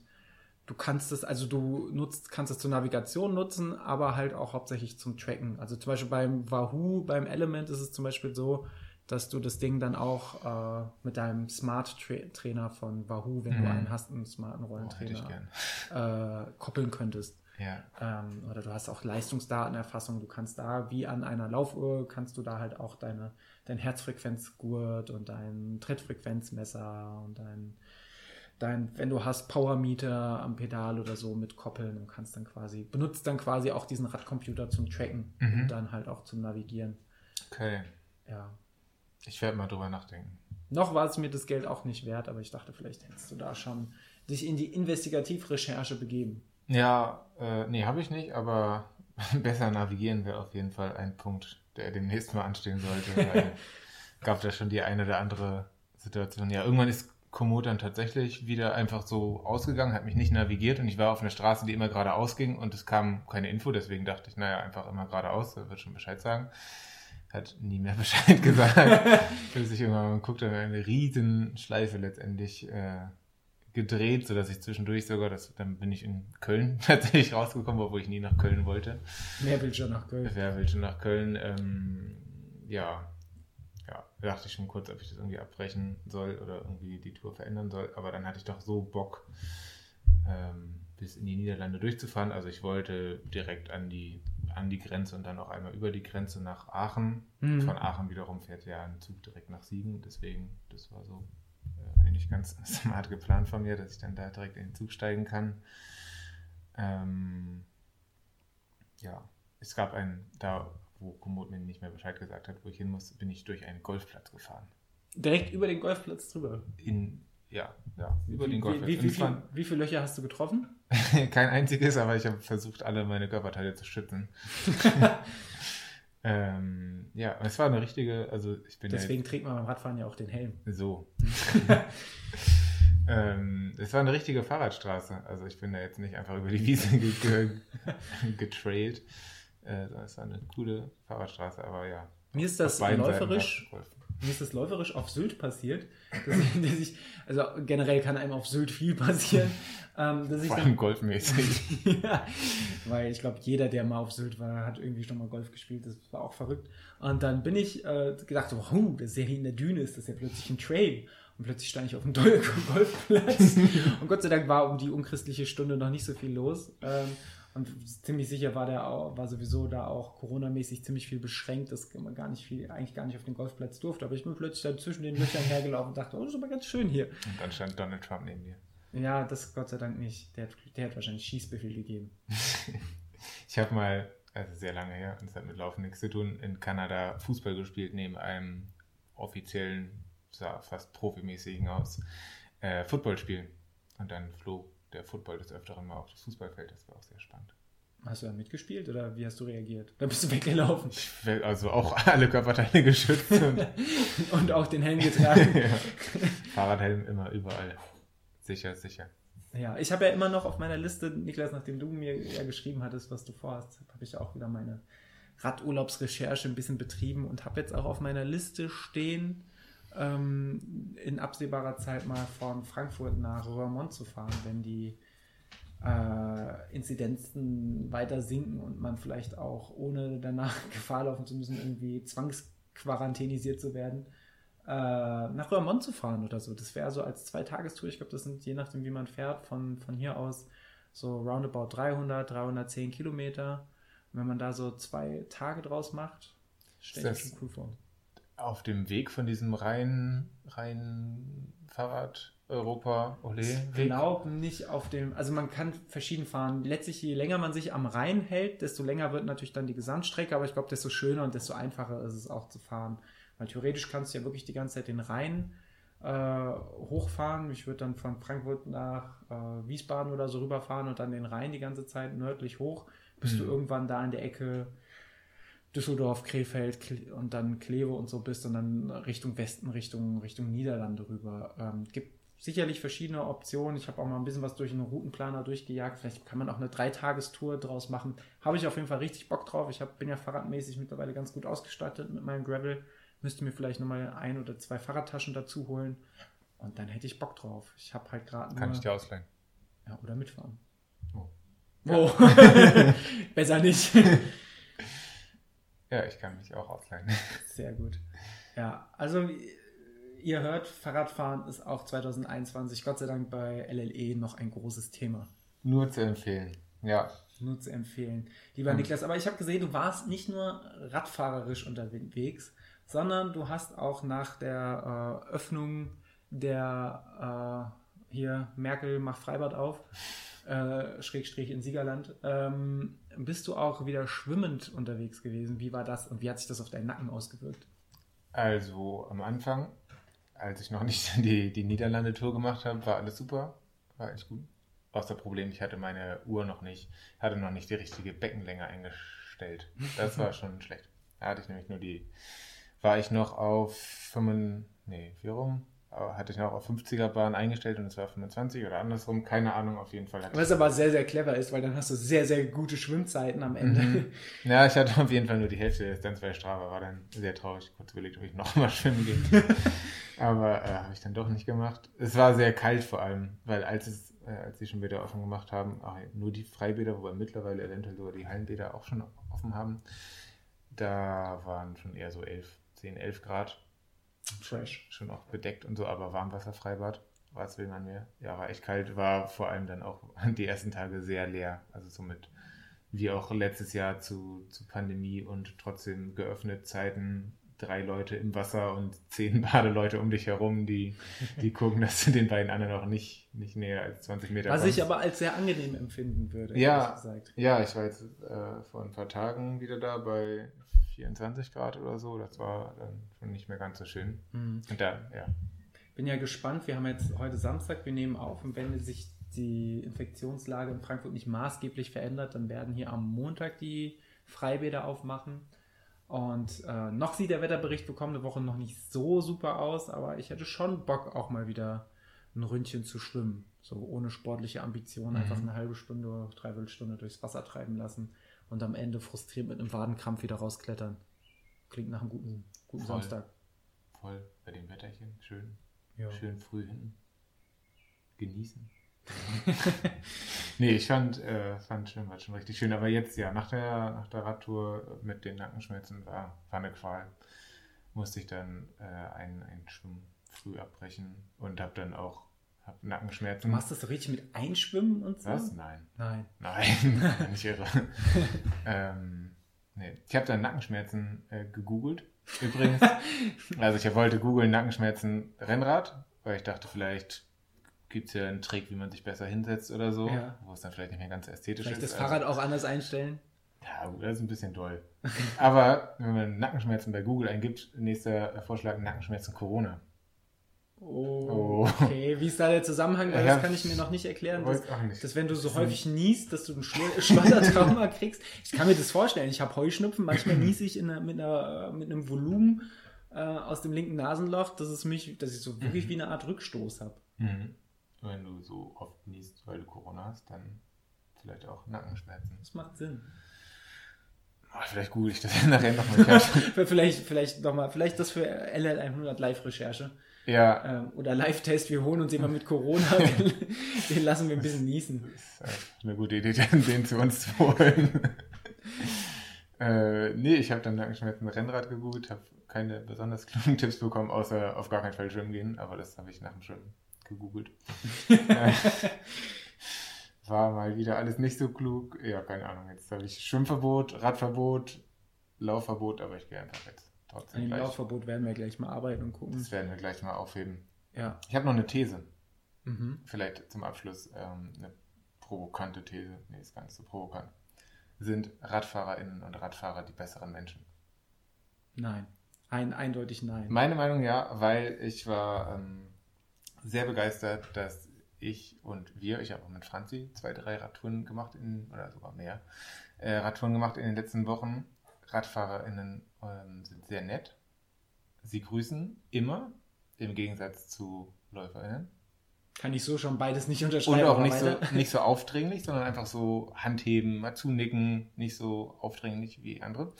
du kannst es, also du nutzt, kannst es zur Navigation nutzen, aber halt auch hauptsächlich zum Tracken. Also zum Beispiel beim Wahoo, beim Element ist es zum Beispiel so, dass du das Ding dann auch äh, mit deinem Smart -Tra Trainer von Wahoo, wenn mhm. du einen hast, einen smarten Rollentrainer, oh, äh, koppeln könntest. Ja. Ähm, oder du hast auch Leistungsdatenerfassung. Du kannst da, wie an einer Laufuhr, kannst du da halt auch deine, dein Herzfrequenzgurt und dein Trittfrequenzmesser und dein dein, wenn du hast Powermeter am Pedal oder so mit koppeln und kannst dann quasi, benutzt dann quasi auch diesen Radcomputer zum Tracken mhm. und dann halt auch zum Navigieren. Okay. Ja. Ich werde mal drüber nachdenken. Noch war es mir das Geld auch nicht wert, aber ich dachte, vielleicht hättest du da schon dich in die Investigativrecherche begeben. Ja, äh, nee, habe ich nicht, aber besser navigieren wäre auf jeden Fall ein Punkt, der demnächst mal anstehen sollte. Weil gab da schon die eine oder andere Situation. Ja, irgendwann ist Komoot dann tatsächlich wieder einfach so ausgegangen, hat mich nicht navigiert und ich war auf einer Straße, die immer geradeaus ging und es kam keine Info, deswegen dachte ich, naja, einfach immer geradeaus, er wird schon Bescheid sagen. Hat nie mehr Bescheid gesagt. Bis ich irgendwann mal guckte, eine riesen Schleife letztendlich äh, gedreht, sodass ich zwischendurch sogar, das, dann bin ich in Köln tatsächlich rausgekommen, obwohl ich nie nach Köln wollte. Wer will schon nach Köln? Wer will schon nach Köln? Ähm, ja, ja, dachte ich schon kurz, ob ich das irgendwie abbrechen soll oder irgendwie die Tour verändern soll. Aber dann hatte ich doch so Bock, ähm, bis in die Niederlande durchzufahren. Also ich wollte direkt an die, an die Grenze und dann auch einmal über die Grenze nach Aachen. Mhm. Von Aachen wiederum fährt ja ein Zug direkt nach Siegen. Deswegen, das war so äh, eigentlich ganz smart geplant von mir, dass ich dann da direkt in den Zug steigen kann. Ähm, ja, es gab einen, da wo Komoot mir nicht mehr Bescheid gesagt hat, wo ich hin muss, bin ich durch einen Golfplatz gefahren. Direkt über den Golfplatz drüber? In, ja, ja, über wie, den Golfplatz. Wie, wie, wie, viel, wie, viele Löcher hast du getroffen? Kein einziges, aber ich habe versucht, alle meine Körperteile zu schützen. ähm, ja, es war eine richtige, also ich bin Deswegen ja trägt man beim Radfahren ja auch den Helm. So. ähm, es war eine richtige Fahrradstraße. Also ich bin da jetzt nicht einfach über die Wiese getrailt. Äh, das war eine coole Fahrradstraße, aber ja. Mir ist das läuferisch. Mir ist das läuferisch auf Sylt passiert. Dass ich, dass ich, also generell kann einem auf Sylt viel passieren. Ähm, dass ich Vor allem dann, golfmäßig. ja, weil ich glaube, jeder, der mal auf Sylt war, hat irgendwie schon mal Golf gespielt. Das war auch verrückt. Und dann bin ich äh, gedacht, so, oh, das ist ja hier in der Düne, ist das ja plötzlich ein Trail. Und plötzlich stand ich auf dem Golfplatz. und Gott sei Dank war um die unchristliche Stunde noch nicht so viel los. Ähm, und ziemlich sicher war der auch, war sowieso da auch Corona-mäßig ziemlich viel beschränkt, dass man gar nicht viel, eigentlich gar nicht auf den Golfplatz durfte. Aber ich bin plötzlich dann zwischen den Löchern hergelaufen und dachte, oh, das ist aber ganz schön hier. Und dann stand Donald Trump neben dir. Ja, das Gott sei Dank nicht. Der, der hat wahrscheinlich Schießbefehl gegeben. ich habe mal, also sehr lange her, und es hat mit Laufen nichts zu tun, in Kanada Fußball gespielt, neben einem offiziellen, sah fast profimäßigen aus, äh, Footballspiel. Und dann flog der Football des Öfteren mal auf das Fußballfeld. Das war auch sehr spannend. Hast du da mitgespielt oder wie hast du reagiert? Da bist du weggelaufen. Also auch alle Körperteile geschützt. Und, und auch den Helm getragen. ja. Fahrradhelm immer überall. Sicher, sicher. Ja, ich habe ja immer noch auf meiner Liste, Niklas, nachdem du mir ja geschrieben hattest, was du vorhast, habe ich auch wieder meine Radurlaubsrecherche ein bisschen betrieben und habe jetzt auch auf meiner Liste stehen, ähm, in absehbarer Zeit mal von Frankfurt nach Roermond zu fahren, wenn die äh, Inzidenzen weiter sinken und man vielleicht auch ohne danach Gefahr laufen zu müssen, irgendwie zwangsquarantänisiert zu werden, äh, nach Roermond zu fahren oder so. Das wäre so als Zweitagestour, ich glaube, das sind je nachdem, wie man fährt, von, von hier aus so roundabout 300, 310 Kilometer. Und wenn man da so zwei Tage draus macht, stelle ich mir schon cool vor auf dem Weg von diesem rein, rein Fahrrad Europa Ole Genau, nicht auf dem, also man kann verschieden fahren. Letztlich, je länger man sich am Rhein hält, desto länger wird natürlich dann die Gesamtstrecke, aber ich glaube, desto schöner und desto einfacher ist es auch zu fahren. Weil theoretisch kannst du ja wirklich die ganze Zeit den Rhein äh, hochfahren. Ich würde dann von Frankfurt nach äh, Wiesbaden oder so rüberfahren und dann den Rhein die ganze Zeit nördlich hoch, bis mhm. du irgendwann da in der Ecke Düsseldorf, Krefeld und dann Kleve und so bist und dann Richtung Westen, Richtung, Richtung Niederlande rüber. Ähm, gibt sicherlich verschiedene Optionen. Ich habe auch mal ein bisschen was durch einen Routenplaner durchgejagt. Vielleicht kann man auch eine Dreitagestour draus machen. Habe ich auf jeden Fall richtig Bock drauf. Ich hab, bin ja fahrradmäßig mittlerweile ganz gut ausgestattet mit meinem Gravel. Müsste mir vielleicht nochmal ein oder zwei Fahrradtaschen dazu holen. Und dann hätte ich Bock drauf. Ich habe halt gerade. Kann ich dir ausleihen? Ja, oder mitfahren. Oh. oh. Besser nicht. Ja, ich kann mich auch ausleihen. Sehr gut. Ja, also ihr hört, Fahrradfahren ist auch 2021 Gott sei Dank bei LLE noch ein großes Thema. Nur zu empfehlen, ja. Nur zu empfehlen. Lieber Und Niklas, aber ich habe gesehen, du warst nicht nur radfahrerisch unterwegs, sondern du hast auch nach der äh, Öffnung der äh, hier Merkel macht Freibad auf, äh, Schrägstrich in Siegerland, ähm, bist du auch wieder schwimmend unterwegs gewesen. Wie war das und wie hat sich das auf deinen Nacken ausgewirkt? Also am Anfang, als ich noch nicht die, die Niederlande-Tour gemacht habe, war alles super, war echt gut. Außer Problem, ich hatte meine Uhr noch nicht, hatte noch nicht die richtige Beckenlänge eingestellt. Das war schon schlecht. Da hatte ich nämlich nur die, war ich noch auf 5, nee, wie rum? Hatte ich noch auf 50er Bahn eingestellt und es war 25 oder andersrum, keine Ahnung, auf jeden Fall. Was aber sehr, sehr clever ist, weil dann hast du sehr, sehr gute Schwimmzeiten am Ende. Mhm. Ja, ich hatte auf jeden Fall nur die Hälfte der Distanz bei Strava, war dann sehr traurig, kurz überlegt, ob ich nochmal schwimmen gehe. aber äh, habe ich dann doch nicht gemacht. Es war sehr kalt vor allem, weil als es äh, als sie schon wieder offen gemacht haben, ach, nur die Freibäder, wobei mittlerweile eventuell sogar die Hallenbäder auch schon offen haben, da waren schon eher so 11, 10, 11 Grad Fresh. Schon auch bedeckt und so, aber Warmwasserfreibad. Was will man mehr? Ja, war echt kalt, war vor allem dann auch die ersten Tage sehr leer. Also somit wie auch letztes Jahr zu, zu Pandemie und trotzdem geöffnet Zeiten, drei Leute im Wasser und zehn Badeleute um dich herum, die, die gucken, dass du den beiden anderen auch nicht, nicht näher als 20 Meter Was kommst. ich aber als sehr angenehm empfinden würde, ja, Ja, ich war jetzt äh, vor ein paar Tagen wieder da bei 24 Grad oder so. Das war dann schon nicht mehr ganz so schön. Mhm. Und dann, ja. Bin ja gespannt. Wir haben jetzt heute Samstag, wir nehmen auf und wenn sich die Infektionslage in Frankfurt nicht maßgeblich verändert, dann werden hier am Montag die Freibäder aufmachen. Und äh, noch sieht der Wetterbericht für kommende Woche noch nicht so super aus, aber ich hätte schon Bock, auch mal wieder ein Ründchen zu schwimmen. So ohne sportliche Ambition, mhm. einfach eine halbe Stunde, dreiviertel Stunde durchs Wasser treiben lassen und am Ende frustriert mit einem Wadenkrampf wieder rausklettern. Klingt nach einem guten, guten Voll. Samstag. Voll, bei dem Wetterchen, schön. Ja. Schön früh hinten. Genießen. nee, ich fand, äh, fand Schwimmbad schon richtig schön. Aber jetzt, ja, nach der, nach der Radtour mit den Nackenschmerzen war, war eine Qual. Musste ich dann äh, ein, ein Schwimm früh abbrechen und habe dann auch hab Nackenschmerzen. Du machst das so richtig mit Einschwimmen und so? Was? Nein. Nein. Nein, nicht irre. ähm, nee. Ich habe dann Nackenschmerzen äh, gegoogelt, übrigens. also ich wollte googeln Nackenschmerzen Rennrad, weil ich dachte, vielleicht gibt es ja einen Trick, wie man sich besser hinsetzt oder so, Ja. wo es dann vielleicht nicht mehr ganz ästhetisch Vielleicht ist. das Fahrrad auch anders einstellen? Ja, gut, das ist ein bisschen doll. Aber wenn man Nackenschmerzen bei Google eingibt, nächster Vorschlag Nackenschmerzen Corona. Oh, okay. Wie ist da der Zusammenhang? Weil Ja, das kann ich mir noch nicht erklären. Dass, nicht. dass wenn du so häufig niest, dass du ein Schlottertrauma kriegst. Ich kann mir das vorstellen. Ich habe Heuschnupfen. Manchmal niese ich in einer, mit, einer, mit einem Volumen äh, aus dem linken Nasenloch, dass, es mich, dass ich so wirklich wie eine Art Rückstoß habe. Mhm. Wenn du so oft niest, weil du Corona hast, dann vielleicht auch Nackenschmerzen. Das macht Sinn. Oh, vielleicht google ich das nachher nochmal. vielleicht, vielleicht nochmal, vielleicht das für LL100 Live-Recherche. Ja, Ähm, oder Live-Test, wir holen uns jemanden mit Corona, den, den lassen wir ein bisschen niesen. das ist äh, eine gute Idee, den, den zu uns zu holen. äh, nee, ich habe dann Nackenschmerzen Rennrad gegoogelt, habe keine besonders klugen Tipps bekommen, außer auf gar keinen Fall schwimmen gehen, aber das habe ich nach dem Schwimmen gegoogelt. Äh, War mal wieder alles nicht so klug. Ja, keine Ahnung. Jetzt habe ich Schwimmverbot, Radverbot, Laufverbot, aber ich gehe einfach jetzt An trotzdem dem gleich. Laufverbot werden wir gleich mal arbeiten und gucken. Das werden wir gleich mal aufheben. Ja. Ich habe noch eine These. Mhm. Vielleicht zum Abschluss ähm, eine provokante These. Nee, ist gar nicht so provokant. Sind RadfahrerInnen und Radfahrer die besseren Menschen? Nein. Ein, eindeutig nein. Meine Meinung ja, weil ich war ähm, sehr begeistert, dass ich und wir, ich habe auch mit Franzi zwei, drei Radtouren gemacht, in, oder sogar mehr, äh, Radtouren gemacht in den letzten Wochen. RadfahrerInnen ähm, sind sehr nett. Sie grüßen immer, im Gegensatz zu LäuferInnen. Kann ich so schon beides nicht unterschreiben. Und auch nicht so, nicht so aufdringlich, sondern einfach so Handheben, mal zunicken, nicht so aufdringlich wie andere.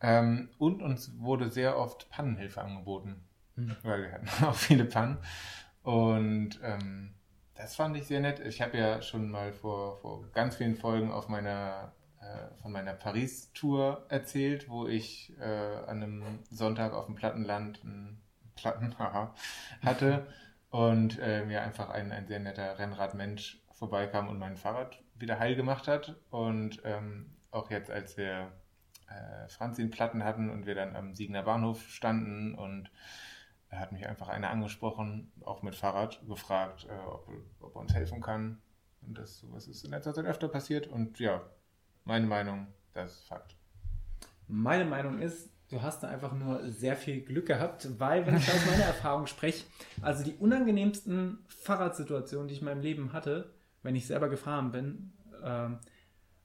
Ähm, und uns wurde sehr oft Pannenhilfe angeboten, Hm. weil wir hatten auch viele Pannen. Und ähm, das fand ich sehr nett. Ich habe ja schon mal vor, vor ganz vielen Folgen auf meiner, von meiner Paris-Tour erzählt, wo ich äh, an einem Sonntag auf dem Plattenland einen Platten hatte und äh, mir einfach ein, ein sehr netter Rennradmensch vorbeikam und mein Fahrrad wieder heil gemacht hat. Und ähm, auch jetzt, als wir äh, Franzi in Platten hatten und wir dann am Siegner Bahnhof standen und er hat mich einfach einer angesprochen, auch mit Fahrrad, gefragt, äh, ob, ob er uns helfen kann. Und das sowas ist in letzter Zeit öfter passiert. Und ja, meine Meinung, das ist Fakt. Meine Meinung ist, du hast da einfach nur sehr viel Glück gehabt, weil, wenn ich aus meiner Erfahrung spreche, also die unangenehmsten Fahrradsituationen, die ich in meinem Leben hatte, wenn ich selber gefahren bin, ähm,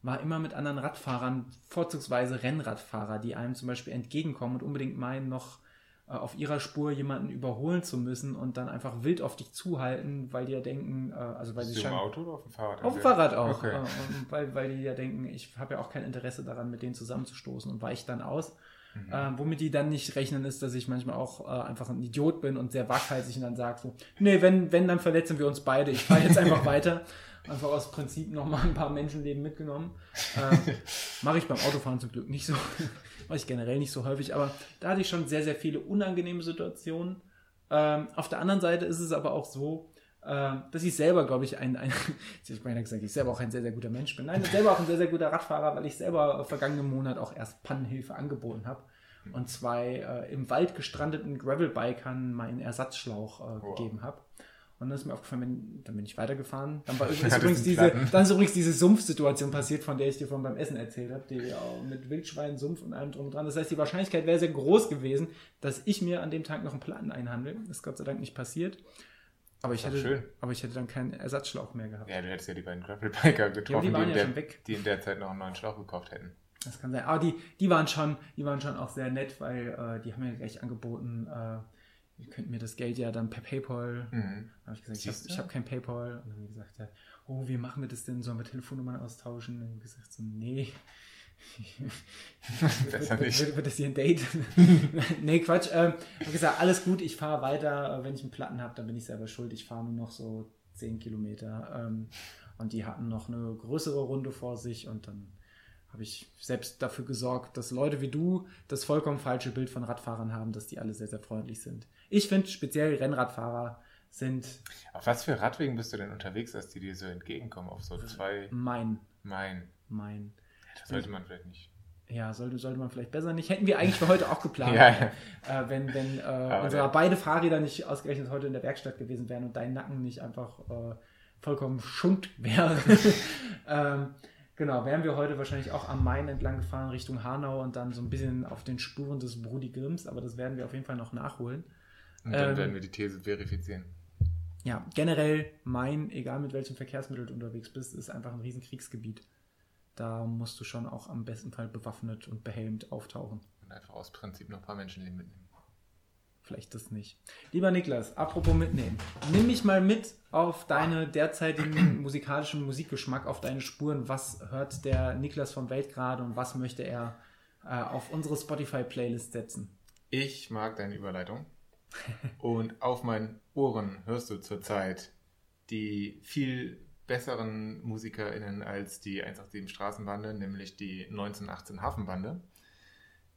war immer mit anderen Radfahrern, vorzugsweise Rennradfahrer, die einem zum Beispiel entgegenkommen und unbedingt meinen, noch auf ihrer Spur jemanden überholen zu müssen und dann einfach wild auf dich zuhalten, weil die ja denken, äh, also weil sie du im scheinen- Auto oder auf dem Fahrrad? auf dem Fahrrad auch. Okay. Äh, weil, weil die ja denken, ich habe ja auch kein Interesse daran, mit denen zusammenzustoßen und weiche dann aus. Mhm. Äh, womit die dann nicht rechnen, ist, dass ich manchmal auch äh, einfach ein Idiot bin und sehr waghalsig und dann sage so, nee, wenn, wenn, dann verletzen wir uns beide. Ich fahre jetzt einfach weiter. Einfach aus Prinzip nochmal ein paar Menschenleben mitgenommen. Äh, Mache ich beim Autofahren zum Glück nicht so. Mache ich generell nicht so häufig. Aber da hatte ich schon sehr, sehr viele unangenehme Situationen. Ähm, auf der anderen Seite ist es aber auch so, äh, dass ich selber, glaube ich, ein, ein ich meine gesagt, ich selber auch ein sehr, sehr guter Mensch bin. Nein, ich bin selber auch ein sehr, sehr guter Radfahrer, weil ich selber vergangenen Monat auch erst Pannenhilfe angeboten habe und zwei äh, im Wald gestrandeten Gravelbikern meinen Ersatzschlauch äh, Wow. gegeben habe. Und dann ist mir aufgefallen, wenn, dann bin ich weitergefahren. Dann, war, ist Hattest übrigens diese, dann ist übrigens diese Sumpfsituation passiert, von der ich dir von beim Essen erzählt habe, die auch mit Wildschwein, Sumpf und allem drum und dran. Das heißt, die Wahrscheinlichkeit wäre sehr groß gewesen, dass ich mir an dem Tag noch einen Platten einhandle. Das ist Gott sei Dank nicht passiert. Aber ich, hätte, schön. aber ich hätte dann keinen Ersatzschlauch mehr gehabt. Ja, du hättest ja die beiden Gravelbiker getroffen, waren die, in ja der, schon weg. die in der Zeit noch einen neuen Schlauch gekauft hätten. Das kann sein. Aber die, die waren schon, die waren schon auch sehr nett, weil äh, die haben mir gleich angeboten, äh, ihr könnt mir das Geld ja dann per PayPal. Mhm. Da habe ich gesagt, ich habe Siehst ich hab kein PayPal. Und dann haben die gesagt, ja, oh, wie machen wir das denn? Sollen wir Telefonnummern austauschen? Und dann habe ich gesagt, so, nee. Besser wird, nicht. Wird, wird das hier ein Date? nee, Quatsch. Ähm, ich habe gesagt, alles gut, ich fahre weiter. Äh, Wenn ich einen Platten habe, dann bin ich selber schuld. Ich fahre nur noch so 10 Kilometer. Ähm, und die hatten noch eine größere Runde vor sich und dann habe ich selbst dafür gesorgt, dass Leute wie du das vollkommen falsche Bild von Radfahrern haben, dass die alle sehr, sehr freundlich sind. Ich finde speziell Rennradfahrer sind. Auf was für Radwegen bist du denn unterwegs, dass die dir so entgegenkommen? Auf so zwei. Mein. Mein. Mein. Das sollte man vielleicht nicht. Ja, sollte, sollte man vielleicht besser nicht. Hätten wir eigentlich für heute auch geplant. Ja, Äh, wenn wenn äh, unsere beide Fahrräder nicht ausgerechnet heute in der Werkstatt gewesen wären und dein Nacken nicht einfach äh, vollkommen schund wäre. ähm, genau, wären wir heute wahrscheinlich auch am Main entlang gefahren Richtung Hanau und dann so ein bisschen auf den Spuren des Brudi Grimms, aber das werden wir auf jeden Fall noch nachholen. Und dann Ähm, werden wir die These verifizieren. Ja, generell Main, egal mit welchem Verkehrsmittel du unterwegs bist, ist einfach ein riesen Kriegsgebiet. Da musst du schon auch am besten Fall bewaffnet und behelmt auftauchen. Und einfach aus Prinzip noch ein paar Menschenleben mitnehmen. Vielleicht das nicht. Lieber Niklas, apropos mitnehmen. Nimm mich mal mit auf deine derzeitigen musikalischen Musikgeschmack, auf deine Spuren. Was hört der Niklas vom Welt gerade und was möchte er äh, auf unsere Spotify-Playlist setzen? Ich mag deine Überleitung. Und auf meinen Ohren hörst du zurzeit die viel besseren MusikerInnen als die 187 Straßenbande, nämlich die 1918 Hafenbande,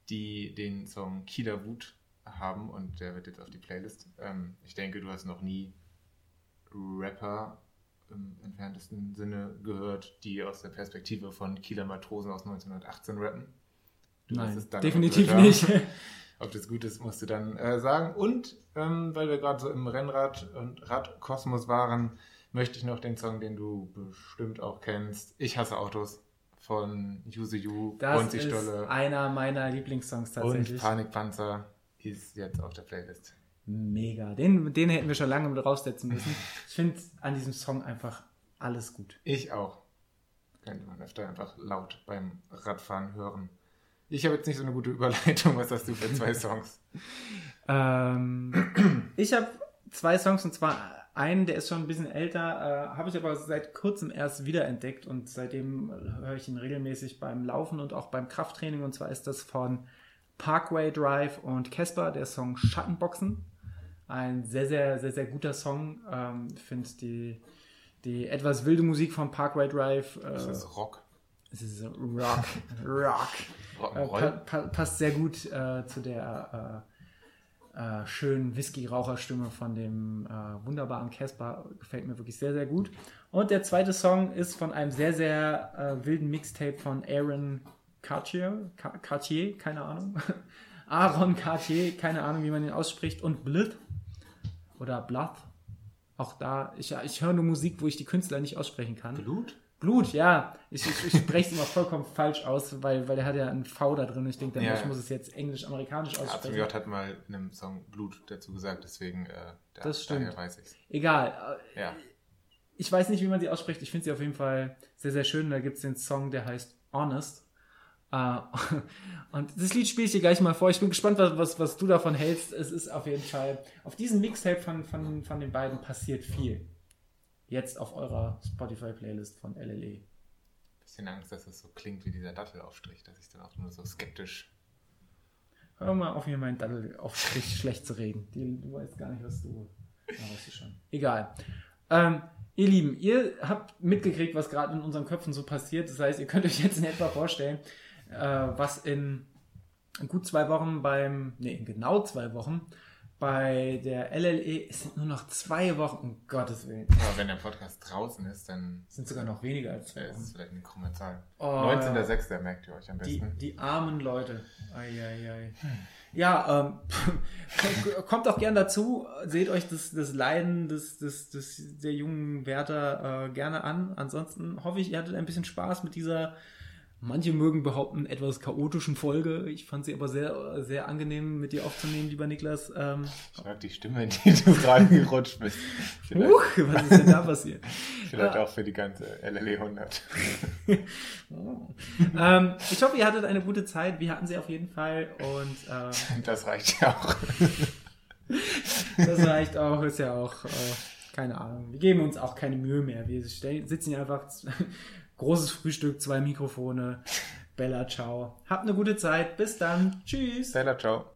die den Song Kieler Wut haben und der wird jetzt auf die Playlist. Ähm, ich denke, du hast noch nie Rapper im entferntesten Sinne gehört, die aus der Perspektive von Kieler Matrosen aus 1918 rappen. Du dann definitiv nicht. Ob das gut ist, musst du dann äh, sagen. Und ähm, weil wir gerade so im Rennrad- und Radkosmos waren, möchte ich noch den Song, den du bestimmt auch kennst, Ich hasse Autos von Yuzu Yu, Das Bonzi ist Stolle einer meiner Lieblingssongs und tatsächlich. Panikpanzer ist jetzt auf der Playlist. Mega. Den, den hätten wir schon lange mit raussetzen müssen. Ich finde an diesem Song einfach alles gut. Ich auch. Könnte man öfter einfach laut beim Radfahren hören. Ich habe jetzt nicht so eine gute Überleitung. Was hast du für zwei Songs? Ähm, ich habe zwei Songs und zwar einen, der ist schon ein bisschen älter, äh, habe ich aber seit kurzem erst wiederentdeckt und seitdem höre ich ihn regelmäßig beim Laufen und auch beim Krafttraining und zwar ist das von Parkway Drive und Casper, der Song Schattenboxen. Ein sehr, sehr, sehr, sehr guter Song. Ähm, ich finde die, die etwas wilde Musik von Parkway Drive. Äh, Das ist Rock. es ist Rock, Rock. Äh, pa pa passt sehr gut äh, zu der äh, äh, schönen Whisky-Raucherstimme von dem äh, wunderbaren Casper. Gefällt mir wirklich sehr, sehr gut. Und der zweite Song ist von einem sehr, sehr äh, wilden Mixtape von Aaron Cartier, Ca- Cartier, keine Ahnung. Aaron Cartier, keine Ahnung, wie man ihn ausspricht. Und Blith oder Blood. Auch da, ich, ich höre nur Musik, wo ich die Künstler nicht aussprechen kann. Blut? Blut, ja. Ich, ich, ich spreche es immer vollkommen falsch aus, weil, weil der hat ja ein V da drin. Ich denke, dann Ja, ich ja. muss es jetzt englisch-amerikanisch aussprechen. J hat mal in einem Song Blut dazu gesagt, deswegen äh, da, Das stimmt. daher weiß ich's. Egal. äh, Ja. Ich weiß nicht, wie man sie ausspricht. Ich finde sie auf jeden Fall sehr, sehr schön. Da gibt es den Song, der heißt Honest. Äh, und das Lied spiele ich dir gleich mal vor. Ich bin gespannt, was, was, was du davon hältst. Es ist auf jeden Fall, auf diesem Mixtape von, von, von den beiden passiert viel. Jetzt auf eurer Spotify-Playlist von. LLE. Bisschen Angst, dass es so klingt wie dieser Dattelaufstrich, dass ich dann auch nur so skeptisch. Hör mal auf, mir meinen Daddel auf Strich schlecht zu reden. Du weißt gar nicht, was du. Ja, weißt du schon. Egal. Ähm, ihr Lieben, ihr habt mitgekriegt, was gerade in unseren Köpfen so passiert. Das heißt, ihr könnt euch jetzt in etwa vorstellen, äh, was in gut zwei Wochen beim, nee, in genau zwei Wochen bei der LLE, es sind nur noch zwei Wochen, um Gottes Willen. Aber wenn der Podcast draußen ist, dann Es sind sogar noch weniger als zwei ist Wochen. es vielleicht eine krumme Zahl. Oh, 19.06. merkt ihr euch am Die, besten. die armen Leute. Eieiei. Ja, ähm, kommt auch gern dazu, seht euch das, das Leiden des, des, des, der jungen Wärter äh, gerne an. Ansonsten hoffe ich, ihr hattet ein bisschen Spaß mit dieser, manche mögen behaupten, etwas chaotischen Folge. Ich fand sie aber sehr, sehr angenehm mit dir aufzunehmen, lieber Niklas. Ähm, Ich mag die Stimme, in die du gerade gerutscht bist. Vielleicht, huch, was ist denn da passiert? vielleicht auch für die ganze LLE 100. ähm, ich hoffe, ihr hattet eine gute Zeit. Wir hatten sie auf jeden Fall. Und äh, Das reicht ja auch. Das reicht auch, ist ja auch, äh, keine Ahnung. Wir geben uns auch keine Mühe mehr. Wir sitzen hier einfach, großes Frühstück, zwei Mikrofone. Bella, ciao. Habt eine gute Zeit. Bis dann. Tschüss. Sailor, ciao.